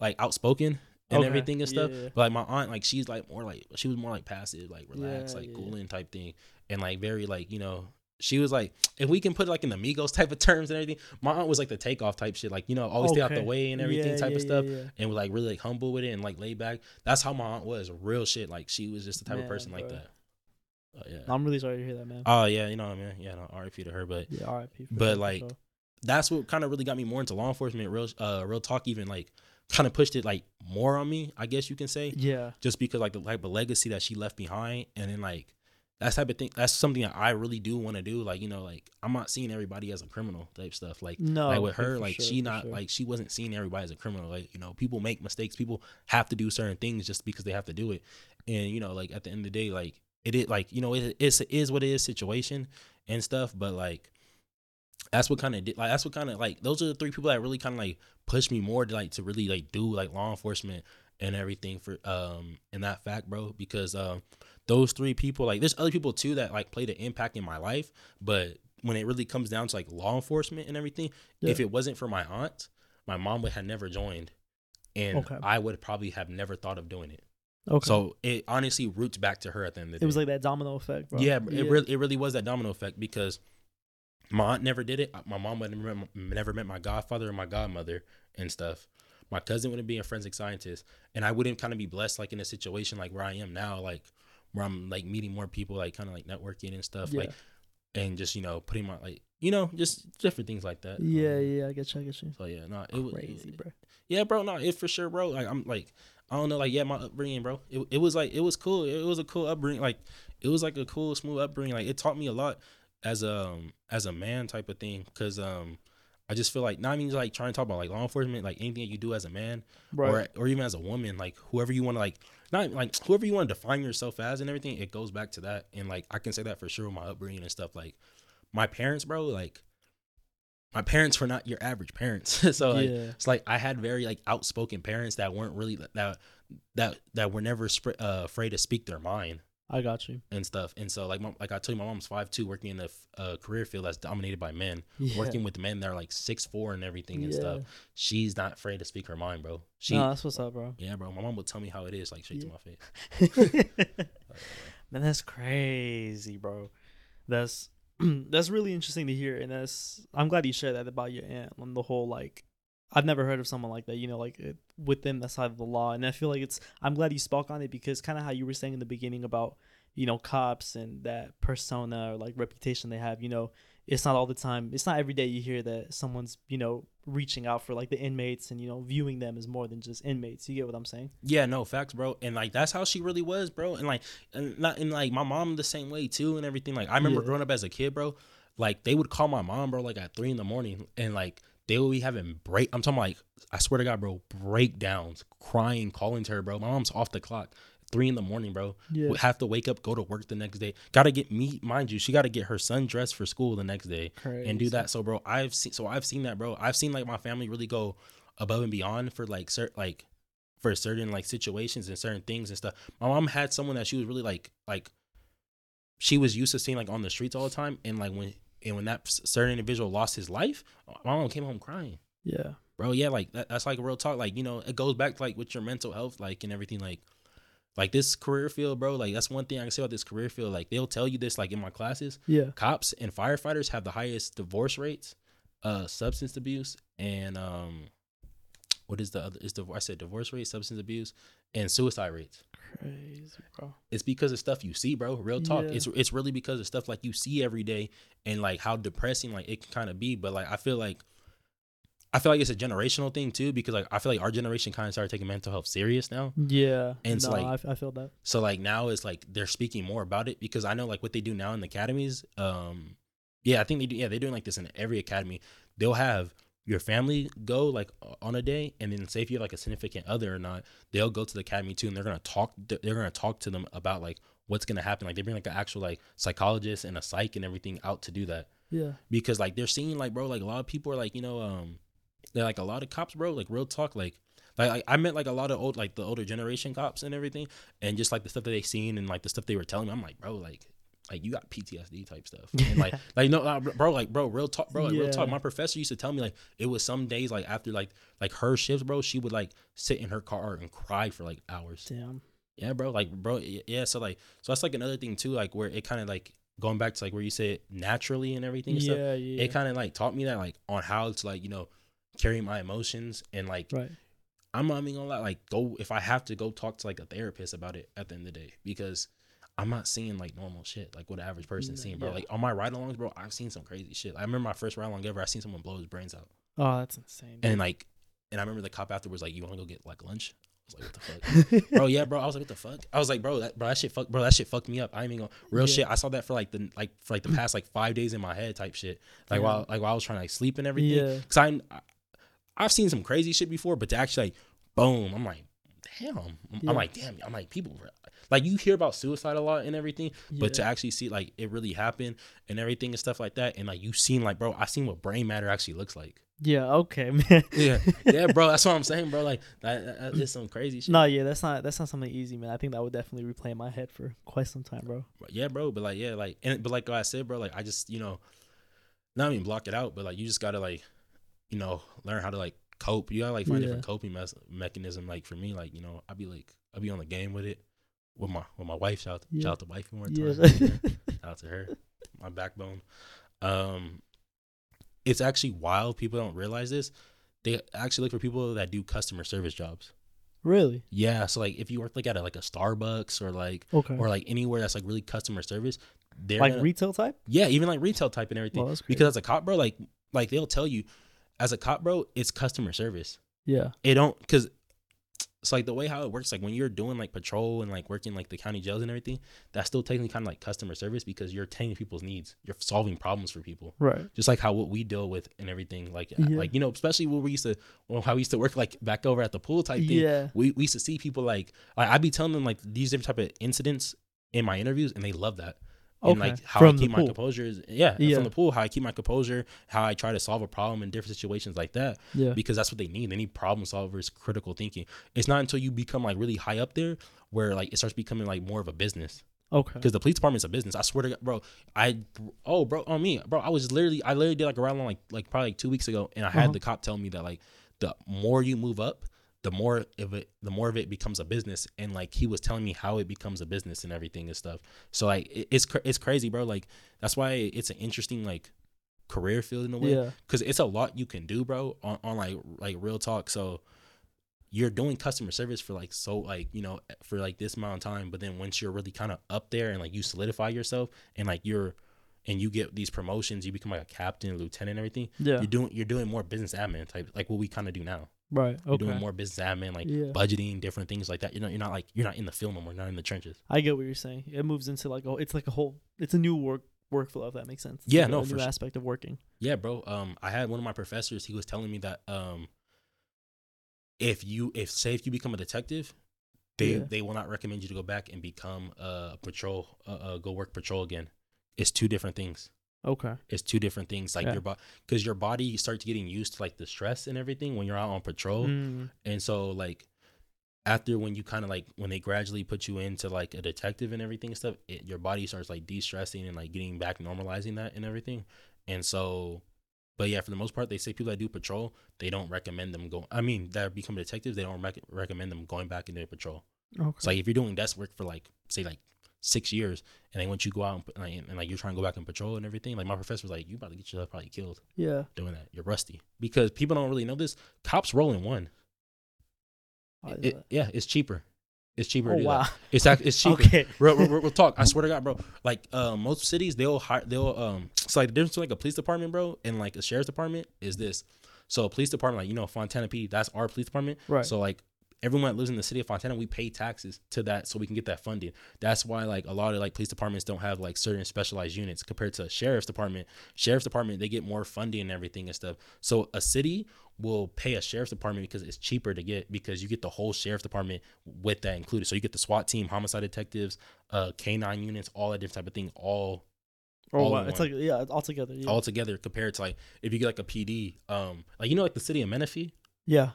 like outspoken and Okay. everything and stuff. Yeah. But like my aunt, like she's like more like she was more like passive, like relaxed, Yeah, like yeah. cooling type thing, and like very like you know. She was like, if we can put it like in the Migos type of terms and everything, my aunt was like the Takeoff type shit, like you know, always stay out the way and everything Yeah, type yeah, of stuff yeah, and was like really like humble with it and like laid back. That's how my aunt was, real shit. Like she was just the type Man, of person like that. Uh, yeah. I'm really sorry to hear that, man. Oh yeah, you know what I mean. Yeah, no, R.I.P. to her. But yeah, R.I.P. but, like, sure. that's what kind of really got me more into law enforcement. Real, uh, real talk. Even like kind of pushed it like more on me. I guess you can say yeah, just because like the like the legacy that she left behind, and then like that's type of thing. That's something that I really do want to do. Like you know, like I'm not seeing everybody as a criminal type stuff. Like no, like with her, like sure, she not sure. like she wasn't seeing everybody as a criminal. Like you know, people make mistakes. People have to do certain things just because they have to do it. And you know, like at the end of the day, like it is like you know it, it's it is what it is situation and stuff. But like that's what kind of did like that's what kind of like those are the three people that really kind of like pushed me more to like to really like do like law enforcement and everything for um in that fact, bro. Because um those three people like there's other people too that like played an impact in my life, but when it really comes down to like law enforcement and everything, if it wasn't for my aunt, my mom would have never joined, and Okay. I would probably have never thought of doing it. okay. So it honestly roots back to her at the end of the day. it was like that domino effect, bro. Yeah, it really it really was that domino effect because my aunt never did it. My mom would never met, never met my godfather or my godmother and stuff. My cousin wouldn't be a forensic scientist, and I wouldn't kind of be blessed like in a situation like where I am now, like where I'm like meeting more people, like kind of like networking and stuff, yeah, like and just you know putting my like you know just different things like that. yeah, Um, yeah. I get you, I get you. So yeah, no, it was Crazy, bro. yeah, bro. No, it for sure, bro. Like I'm like, I don't know, like yeah, my upbringing, bro. It, it was like it was cool. It was a cool upbringing. Like it was like a cool, smooth upbringing. Like it taught me a lot as a um, as a man type of thing. Cause um, I just feel like not even like trying to talk about like law enforcement, like anything that you do as a man Right. or or even as a woman, like whoever you want to like, not like whoever you want to define yourself as and everything. It goes back to that, and like I can say that for sure with my upbringing and stuff. Like my parents, bro, like. My parents were not your average parents, so like yeah. it's like I had very like outspoken parents that weren't really that that that were never sp- uh, afraid to speak their mind I got you. and stuff. And so like my, like I told you, my mom's five two, working in a career field that's dominated by men, Yeah. working with men that are like six four and everything and stuff. She's not afraid to speak her mind, bro. She no, that's what's up, bro. yeah, bro. My mom would tell me how it is, like straight Yeah. to my face. Man, that's crazy, bro. That's that's really interesting to hear, and that's I'm glad you shared that about your aunt and the whole like. I've never heard of someone like that, you know, like it, within the side of the law, and I feel like it's. I'm glad you spoke on it because kind of how you were saying in the beginning about, you know, cops and that persona or like reputation they have. You know, it's not all the time. It's not every day you hear that someone's, you know, reaching out for like the inmates and you know viewing them as more than just inmates. You get what I'm saying? Yeah, no facts, bro. And like that's how she really was, bro. And like, and not and like my mom the same way too, and everything. Like I remember Yeah. growing up as a kid, bro. Like they would call my mom, bro, like at three in the morning, and like they will be having break. I'm talking like I swear to God, bro, breakdowns, crying, calling to her, bro. My mom's off the clock. Three in the morning, bro. Yeah. Would have to wake up, go to work the next day. Got to get me, mind you, she got to get her son dressed for school the next day and do that. So, bro, I've seen, so I've seen that, bro. I've seen like my family really go above and beyond for like certain, like for certain like situations and certain things and stuff. My mom had someone that she was really like, like she was used to seeing like on the streets all the time, and like when and when that certain individual lost his life, my mom came home crying, Yeah. bro. Yeah, like that, that's like real talk. Like you know, it goes back to like with your mental health, like and everything, like. like this career field, bro. Like that's one thing I can say about this career field. Like they'll tell you this, like in my classes, Yeah. cops and firefighters have the highest divorce rates, uh, substance abuse, and um, what is the other? Is the I said divorce rate, substance abuse, and suicide rates. Crazy, bro. It's because of stuff you see, bro. Real talk. Yeah. It's it's really because of stuff like you see every day and like how depressing like it can kind of be. But like I feel like I feel like it's a generational thing too because like I feel like our generation kind of started taking mental health serious now. Yeah. And it's no, like- I, I feel that. So like now it's like they're speaking more about it because I know like what they do now in the academies. Um, yeah, I think they do. Yeah, they're doing like this in every academy. They'll have your family go like on a day, and then say if you have like a significant other or not, they'll go to the academy too, and they're gonna talk. They're gonna talk to them about like what's gonna happen. Like they bring like an actual like psychologist and a psych and everything out to do that Yeah. because like they're seeing like bro, like a lot of people are like you know um, they're like a lot of cops, bro. Like real talk, like. Like I, I met like a lot of old like the older generation cops and everything, and just like the stuff that they seen and like the stuff they were telling me, I'm like, bro, like like you got PTSD type stuff, and like like no, nah, bro, like bro, real talk, bro, like real talk. My professor used to tell me like it was some days like after like like her shifts, bro, she would like sit in her car and cry for like hours. Damn. Yeah, bro, like bro, yeah. So like so that's like another thing too, like where it kind of like going back to like where you say it naturally and everything. And stuff, Yeah, yeah. it kind of like taught me that like on how to like you know carry my emotions and like right. I'm not even gonna lie, like go if I have to go talk to like a therapist about it at the end of the day because I'm not seeing like normal shit like what an average person's seeing, bro. yeah. Like on my ride alongs, bro, I've seen some crazy shit. I remember my first ride along ever, I seen someone blow his brains out, Oh, that's insane. and like, and I remember the cop afterwards like, "You want to go get like lunch?" I was like, "What the fuck?" bro, yeah, bro. I was like, what the fuck? I was like, bro, that bro, that shit fuck, bro, that shit fucked me up. I ain't even gonna real Yeah. shit. I saw that for like the like for like the past like five days in my head type shit. Like Yeah. while like while I was trying to like sleep and everything. Yeah. Cause I, I I've seen some crazy shit before, but to actually like boom, I'm like, damn. I'm, Yeah. I'm like, damn. I'm like people. Like you hear about suicide a lot and everything, but to actually see like it really happen and everything and stuff like that, and like you seen like, bro, I seen what brain matter actually looks like. Yeah. Okay, man. Yeah, yeah, bro. That's what I'm saying, bro. Like that, that, that's just some crazy shit. no, yeah, that's not that's not something easy, man. I think that would definitely replay in my head for quite some time, bro. yeah, bro. But like, yeah, like, and but like I said, bro, like I just, you know, not even block it out, but like you just gotta like, you know, learn how to like cope. You gotta like find Yeah. different coping mes- mechanism. Like for me, like you know, I'd be like, I'd be on the game with it with my with my wife. Shout out, Yeah. shout out to wifey more Yeah. time. shout out to her, my backbone. Um, it's actually wild. People don't realize this. They actually look for people that do customer service jobs. really? Yeah, so like if you work like at a, like a Starbucks or like Okay. or like anywhere that's like really customer service, they're like gonna- retail type? yeah, even like retail type and everything. Well, that's because as a cop, bro, like like they'll tell you, as a cop, bro, it's customer service. Yeah. It don't because it's like the way how it works. Like when you're doing like patrol and like working like the county jails and everything, that's still technically kind of like customer service because you're attending people's needs. You're solving problems for people, Right. just like how what we deal with and everything. Like uh, Yeah. like you know, especially when we used to, well, how we used to work like back over at the pool type thing Yeah. we, we used to see people like, like I'd be telling them like these different type of incidents in my interviews and they love that. And Okay. like how From I the keep my pool. composure is yeah, Yeah. from the pool, how I keep my composure, how I try to solve a problem in different situations like that. Yeah. Because that's what they need. They need problem solvers, critical thinking. It's not until you become like really high up there where like it starts becoming like more of a business. Okay. Because the police department's a business. I swear to God, bro. I oh bro on me, bro. I was literally I literally did like a ride along like like probably like two weeks ago, and I had Uh-huh. the cop tell me that like the more you move up, the more of it the more of it becomes a business, and like he was telling me how it becomes a business and everything and stuff. So like it, it's cra- it's crazy, bro. Like that's why it's an interesting like career field in a way Yeah. because it's a lot you can do, bro. On, on like like real talk. So you're doing customer service for like so like you know for like this amount of time, but then once you're really kind of up there and like you solidify yourself and like you're and you get these promotions, you become like a captain, lieutenant, and everything. Yeah. You're doing you're doing more business admin type like what we kind of do now. Right. You're doing more business admin, like Yeah. budgeting, different things like that. You know, you're not like you're not in the field no more, not in the trenches. I get what you're saying. It moves into like oh, it's like a whole. It's a new work workflow if that makes sense. It's Yeah, like no, a new sure. aspect of working. Yeah, bro. Um, I had one of my professors. He was telling me that um, if you if say if you become a detective, they Yeah. they will not recommend you to go back and become a patrol, uh, uh, go work patrol again. It's two different things. Okay. It's two different things. Like Yeah. your body, because your body starts getting used to like the stress and everything when you're out on patrol, Mm, and so like after when you kind of like when they gradually put you into like a detective and everything and stuff, it, your body starts like de-stressing and like getting back normalizing that and everything. And so, but yeah, for the most part, they say people that do patrol, they don't recommend them go. I mean, that become detectives, they don't rec- recommend them going back into patrol. Okay. It's like if you're doing desk work for like say like six years, and then once you go out and, like, and, like you're trying to go back and patrol and everything, like my professor was like, you about to get yourself probably killed yeah. doing that. You're rusty because people don't really know this. Cops roll in one. Is It- yeah, it's cheaper. It's cheaper. to Oh do that. wow. It's it's cheaper. Okay. Real, real, real talk. I swear to God, bro. Like uh, most cities, they'll hire. They'll um. It's like the difference between like a police department, bro, and like a sheriff's department is this. So a police department, like you know, Fontana P, that's our police department. Right. So like everyone that lives in the city of Fontana, we pay taxes to that so we can get that funding. That's why like a lot of like police departments don't have like certain specialized units compared to a sheriff's department. Sheriff's department they get more funding and everything and stuff. So a city will pay a sheriff's department because it's cheaper to get because you get the whole sheriff's department with that included. So you get the SWAT team, homicide detectives, uh K9 units, all that different type of thing, all Oh all wow. It's like yeah, it's all together. Yeah. all together compared to like if you get like a PD, um like you know like the city of Menifee, yeah.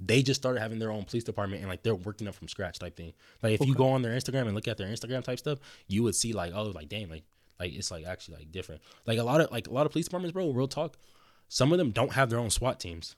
They just started having their own police department and like they're working up from scratch type thing. Like if you go on their Instagram and look at their Instagram type stuff, you would see like oh like damn like like it's like actually like different. Like a lot of like a lot of police departments, bro. Real talk, some of them don't have their own SWAT teams.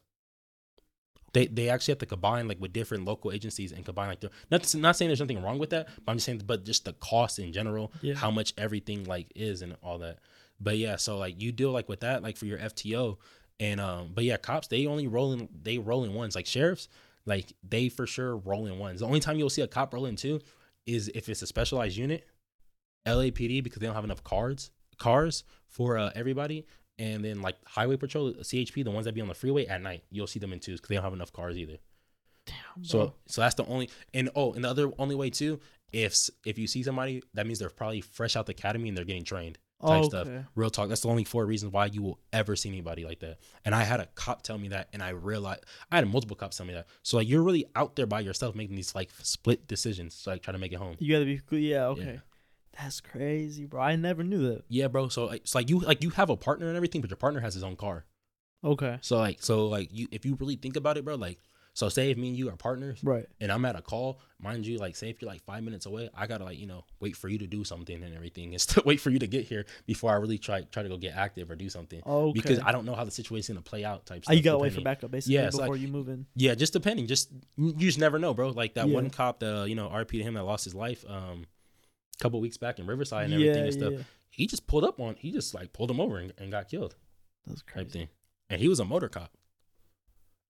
They they actually have to combine like with different local agencies and combine like the not not saying there's nothing wrong with that, but I'm just saying but just the cost in general, Yeah. how much everything like is and all that. But yeah, so like you deal like with that like for your FTO and um but yeah, cops they only rolling they roll in ones like sheriffs like they for sure roll in ones. The only time you'll see a cop rolling two is if it's a specialized unit, LAPD because they don't have enough cards cars for uh, everybody. And then like highway patrol, CHP, the ones that be on the freeway at night, you'll see them in twos because they don't have enough cars either. Damn. So so that's the only and oh and the other only way too if if you see somebody that means they're probably fresh out the academy and they're getting trained type okay. stuff. Real talk. That's the only four reasons why you will ever see anybody like that. And I had a cop tell me that, and I realized I had multiple cops tell me that. So like you're really out there by yourself making these like split decisions, so like try to make it home. You gotta be good. Yeah. Okay. That's crazy, bro. I never knew that. Yeah, bro. So it's like you like you have a partner and everything, but your partner has his own car. Okay. So like so like you if you really think about it, bro, like so say if me and you are partners Right. and I'm at a call, mind you, like say if you're like five minutes away, I gotta like you know wait for you to do something and everything, and still wait for you to get here before I really try try to go get active or do something. Okay. Because I don't know how the situation's gonna play out. Type. You stuff, gotta wait for backup basically Yeah, before like- you move in. Yeah, just depending. Just you just never know, bro. Like that Yeah. one cop, the you know RP to him that lost his life, um, a couple weeks back in Riverside and yeah, everything and stuff. yeah. He just pulled up on, he just like pulled him over and, and got killed, That's type crazy. thing. And he was a motor cop.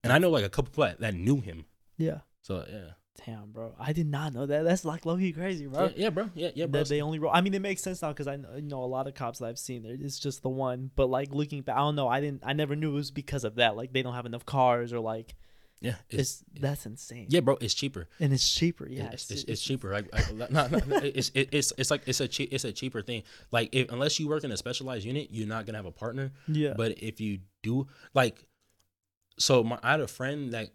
And I know like a couple people that, that knew him. Yeah. So yeah, Damn, bro. I did not know that. That's like low key crazy, bro. yeah, yeah, bro, yeah, yeah, bro. that they only roll. I mean, it makes sense now because I know a lot of cops that I've seen. It's just the one, but like looking back, I don't know. I didn't. I never knew it was because of that. Like they don't have enough cars or like yeah, it's, that's insane. yeah, bro. It's cheaper. and it's cheaper. Yeah, it's, it's, it's cheaper. Like, like, not, not, it's, it- it's it's like it's a cheap it's a cheaper thing. Like, if, unless you work in a specialized unit, you're not gonna have a partner. Yeah, But if you do, like, so my I had a friend that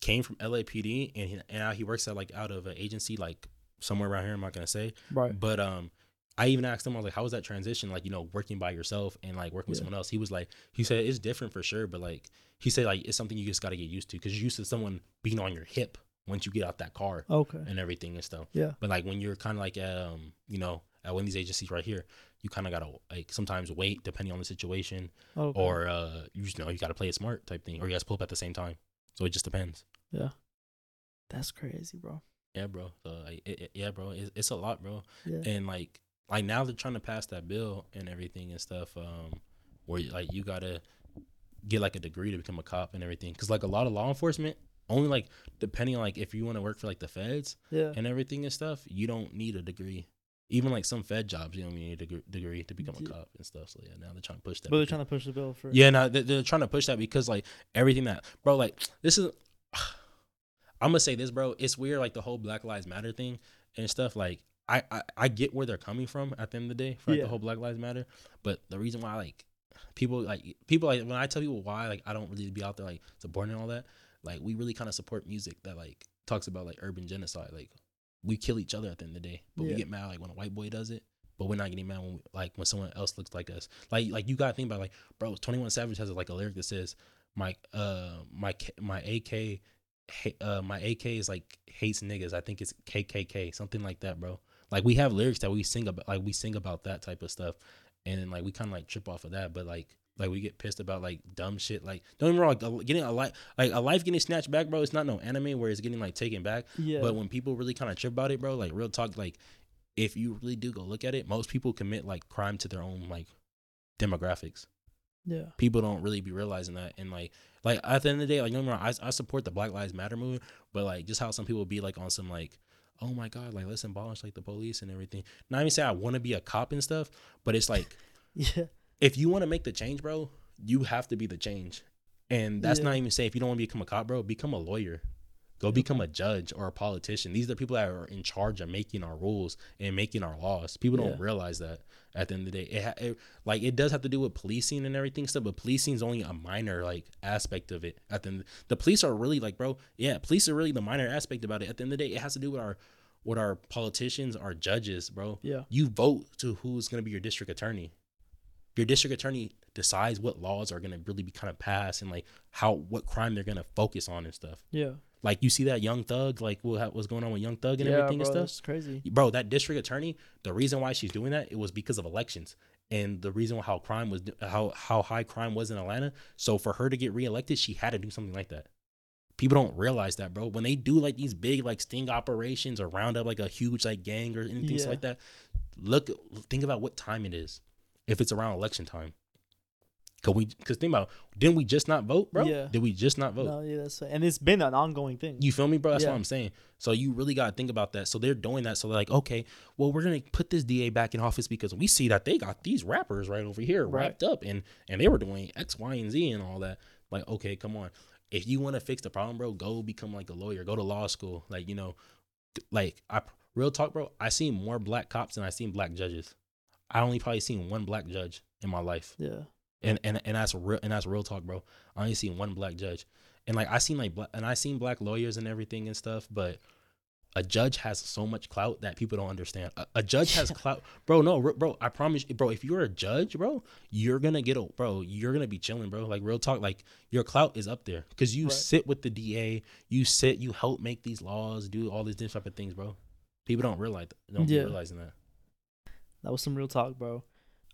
came from LAPD and he, and now he works at like out of an agency like somewhere around here. I'm not gonna say, right. but um, I even asked him I was like, how was that transition? Like, you know, working by yourself and like working with someone else. He was like, he said it's different for sure, but like he said like it's something you just got to get used to because you're used to someone being on your hip once you get out that car Okay. and everything and stuff. Yeah. But like when you're kind of like um, you know, at one of these agencies right here, you kind of gotta like sometimes wait depending on the situation Okay. or uh, you just know you got to play it smart type thing, or you guys pull up at the same time. So it just depends. Yeah, that's crazy, bro. Yeah, bro. So like, it, it- yeah, bro. It's, it's a lot, bro. Yeah. And like, like now they're trying to pass that bill and everything and stuff. Um, where like you gotta get like a degree to become a cop and everything. Cause like a lot of law enforcement, only like depending on like if you want to work for like the feds yeah. and everything and stuff, you don't need a degree. Even like some Fed jobs, you know, you need a degree, degree to become a cop and stuff. So yeah, now they're trying to push that. But they're trying to push the bill for. yeah, no, they're, they're trying to push that because like everything that, bro, like this is. I'm gonna say this, bro. It's weird, like the whole Black Lives Matter thing and stuff. Like, I I, I get where they're coming from at the end of the day for like, Yeah. the whole Black Lives Matter, but the reason why like people like people like when I tell people why like I don't really be out there like supporting all that, like we really kind of support music that like talks about like urban genocide. Like we kill each other at the end of the day, but Yeah. we get mad like when a white boy does it. But we're not getting mad when we, like when someone else looks like us. Like like you gotta think about like bro. 21 Savage has like a lyric that says my uh my my AK uh my AK is like hates niggas. I think it's KKK something like that, bro. Like we have lyrics that we sing about like we sing about that type of stuff, and then like we kind of like trip off of that. But like Like we get pissed about like dumb shit. Like don't get me wrong, like, getting a life like a life getting snatched back, bro. It's not no anime where it's getting like taken back. Yeah. But when people really kind of trip about it, bro, like real talk, like if you really do go look at it, most people commit like crime to their own like demographics. yeah. People don't really be realizing that, and like, like at the end of the day, like, no, no, I I support the Black Lives Matter movement, but like, just how some people be like on some like, oh my god, like let's abolish like the police and everything. Not even say I want to be a cop and stuff, but it's like Yeah. If you want to make the change, bro, you have to be the change. And that's Yeah. not even say if you don't want to become a cop, bro, become a lawyer. Go become a judge or a politician. These are the people that are in charge of making our rules and making our laws. People don't Yeah. realize that at the end of the day. It, ha- it like it does have to do with policing and everything stuff, but policing is only a minor like aspect of it. At the end, the police are really like, bro, yeah, police are really the minor aspect about it. At the end of the day, it has to do with our with our politicians, our judges, bro. Yeah. You vote to who's gonna be your district attorney your district attorney decides what laws are going to really be kind of passed and like how what crime they're going to focus on and stuff. Yeah. Like you see that Young Thug, like what ha- what's going on with Young Thug and yeah, everything bro, and stuff. That's crazy. Bro, that district attorney, the reason why she's doing that it was because of elections and the reason how crime was how how high crime was in Atlanta. So for her to get reelected, she had to do something like that. People don't realize that, bro. When they do like these big like sting operations or round up like a huge like gang or anything Yeah. like that, look think about what time it is. If it's around election time. Cause we, cause think about, didn't we just not vote, bro? Yeah. Did we just not vote? No, yeah, that's and it's been an ongoing thing. You feel me, bro? That's Yeah. what I'm saying. So you really got to think about that. So they're doing that. So they're like, okay, well, we're gonna put this DA back in office because we see that they got these rappers right over here Right. wrapped up, and and they were doing X, Y, and Z and all that. Like, okay, come on. If you want to fix the problem, bro, go become like a lawyer. Go to law school. Like, you know, like I real talk, bro. I seen more black cops than I seen black judges. I only probably seen one black judge in my life yeah. and and and that's real and that's real talk, bro. I only seen one black judge, and like I seen like black, and I seen black lawyers and everything and stuff, but a judge has so much clout that people don't understand. A, a judge has clout, bro. No, bro. I promise, you, bro. If you're a judge, bro, you're gonna get a bro. You're gonna be chilling, bro. Like real talk, like your clout is up there because you Right. sit with the DA, you sit, you help make these laws, do all these different type of things, bro. People don't realize, that don't be Yeah. realizing that. That was some real talk, bro.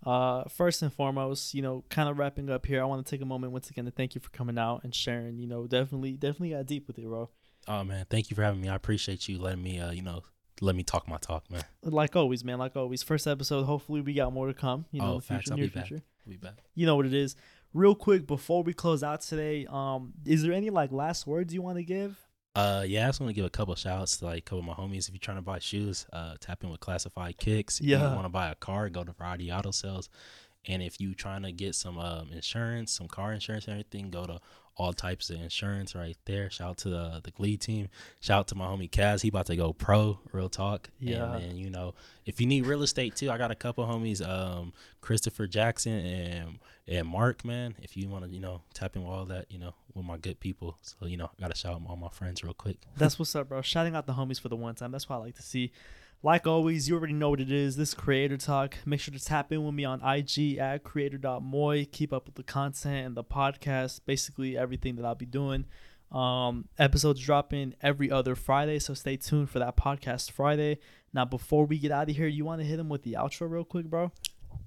Uh, first and foremost, you know, kind of wrapping up here, I want to take a moment once again to thank you for coming out and sharing. You know, definitely, definitely got deep with it, bro. Oh man, thank you for having me. I appreciate you letting me, uh, you know, let me talk my talk, man. Like always, man. Like always, first episode. Hopefully, we got more to come. You know, Oh, facts, future, near future. We'll be back. You know what it is. Real quick before we close out today, um, is there any like last words you want to give? Uh, yeah, I just want to give a couple shout outs to like a couple of my homies. If you're trying to buy shoes, uh, tap in with Classified Kicks. If Yeah. you want to buy a car, go to Variety Auto Sales. And if you trying to get some um, insurance, some car insurance and everything, go to all types of insurance right there. Shout out to the the Glee team. Shout out to my homie Kaz. He about to go pro. Real talk. Yeah. And then you know, if you need real estate too, I got a couple homies, um, Christopher Jackson and and Mark. Man, if you want to, you know, tap in with all that, you know, with my good people. So you know, I got to shout out all my friends real quick. That's what's up, bro. Shouting out the homies for the one time. That's what I like to see. Like always, you already know what it is. This creator talk. Make sure to tap in with me on IG at creator.moi. Keep up with the content and the podcast, basically everything that I'll be doing. Um, episodes dropping every other Friday, so stay tuned for that podcast Friday. Now, before we get out of here, you want to hit him with the outro real quick, bro?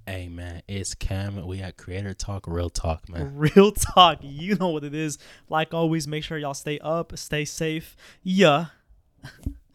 Hey man, it's Kam. We at Creator Talk, Real Talk, man. Real talk. You know what it is. Like always, make sure y'all stay up, stay safe. Yeah.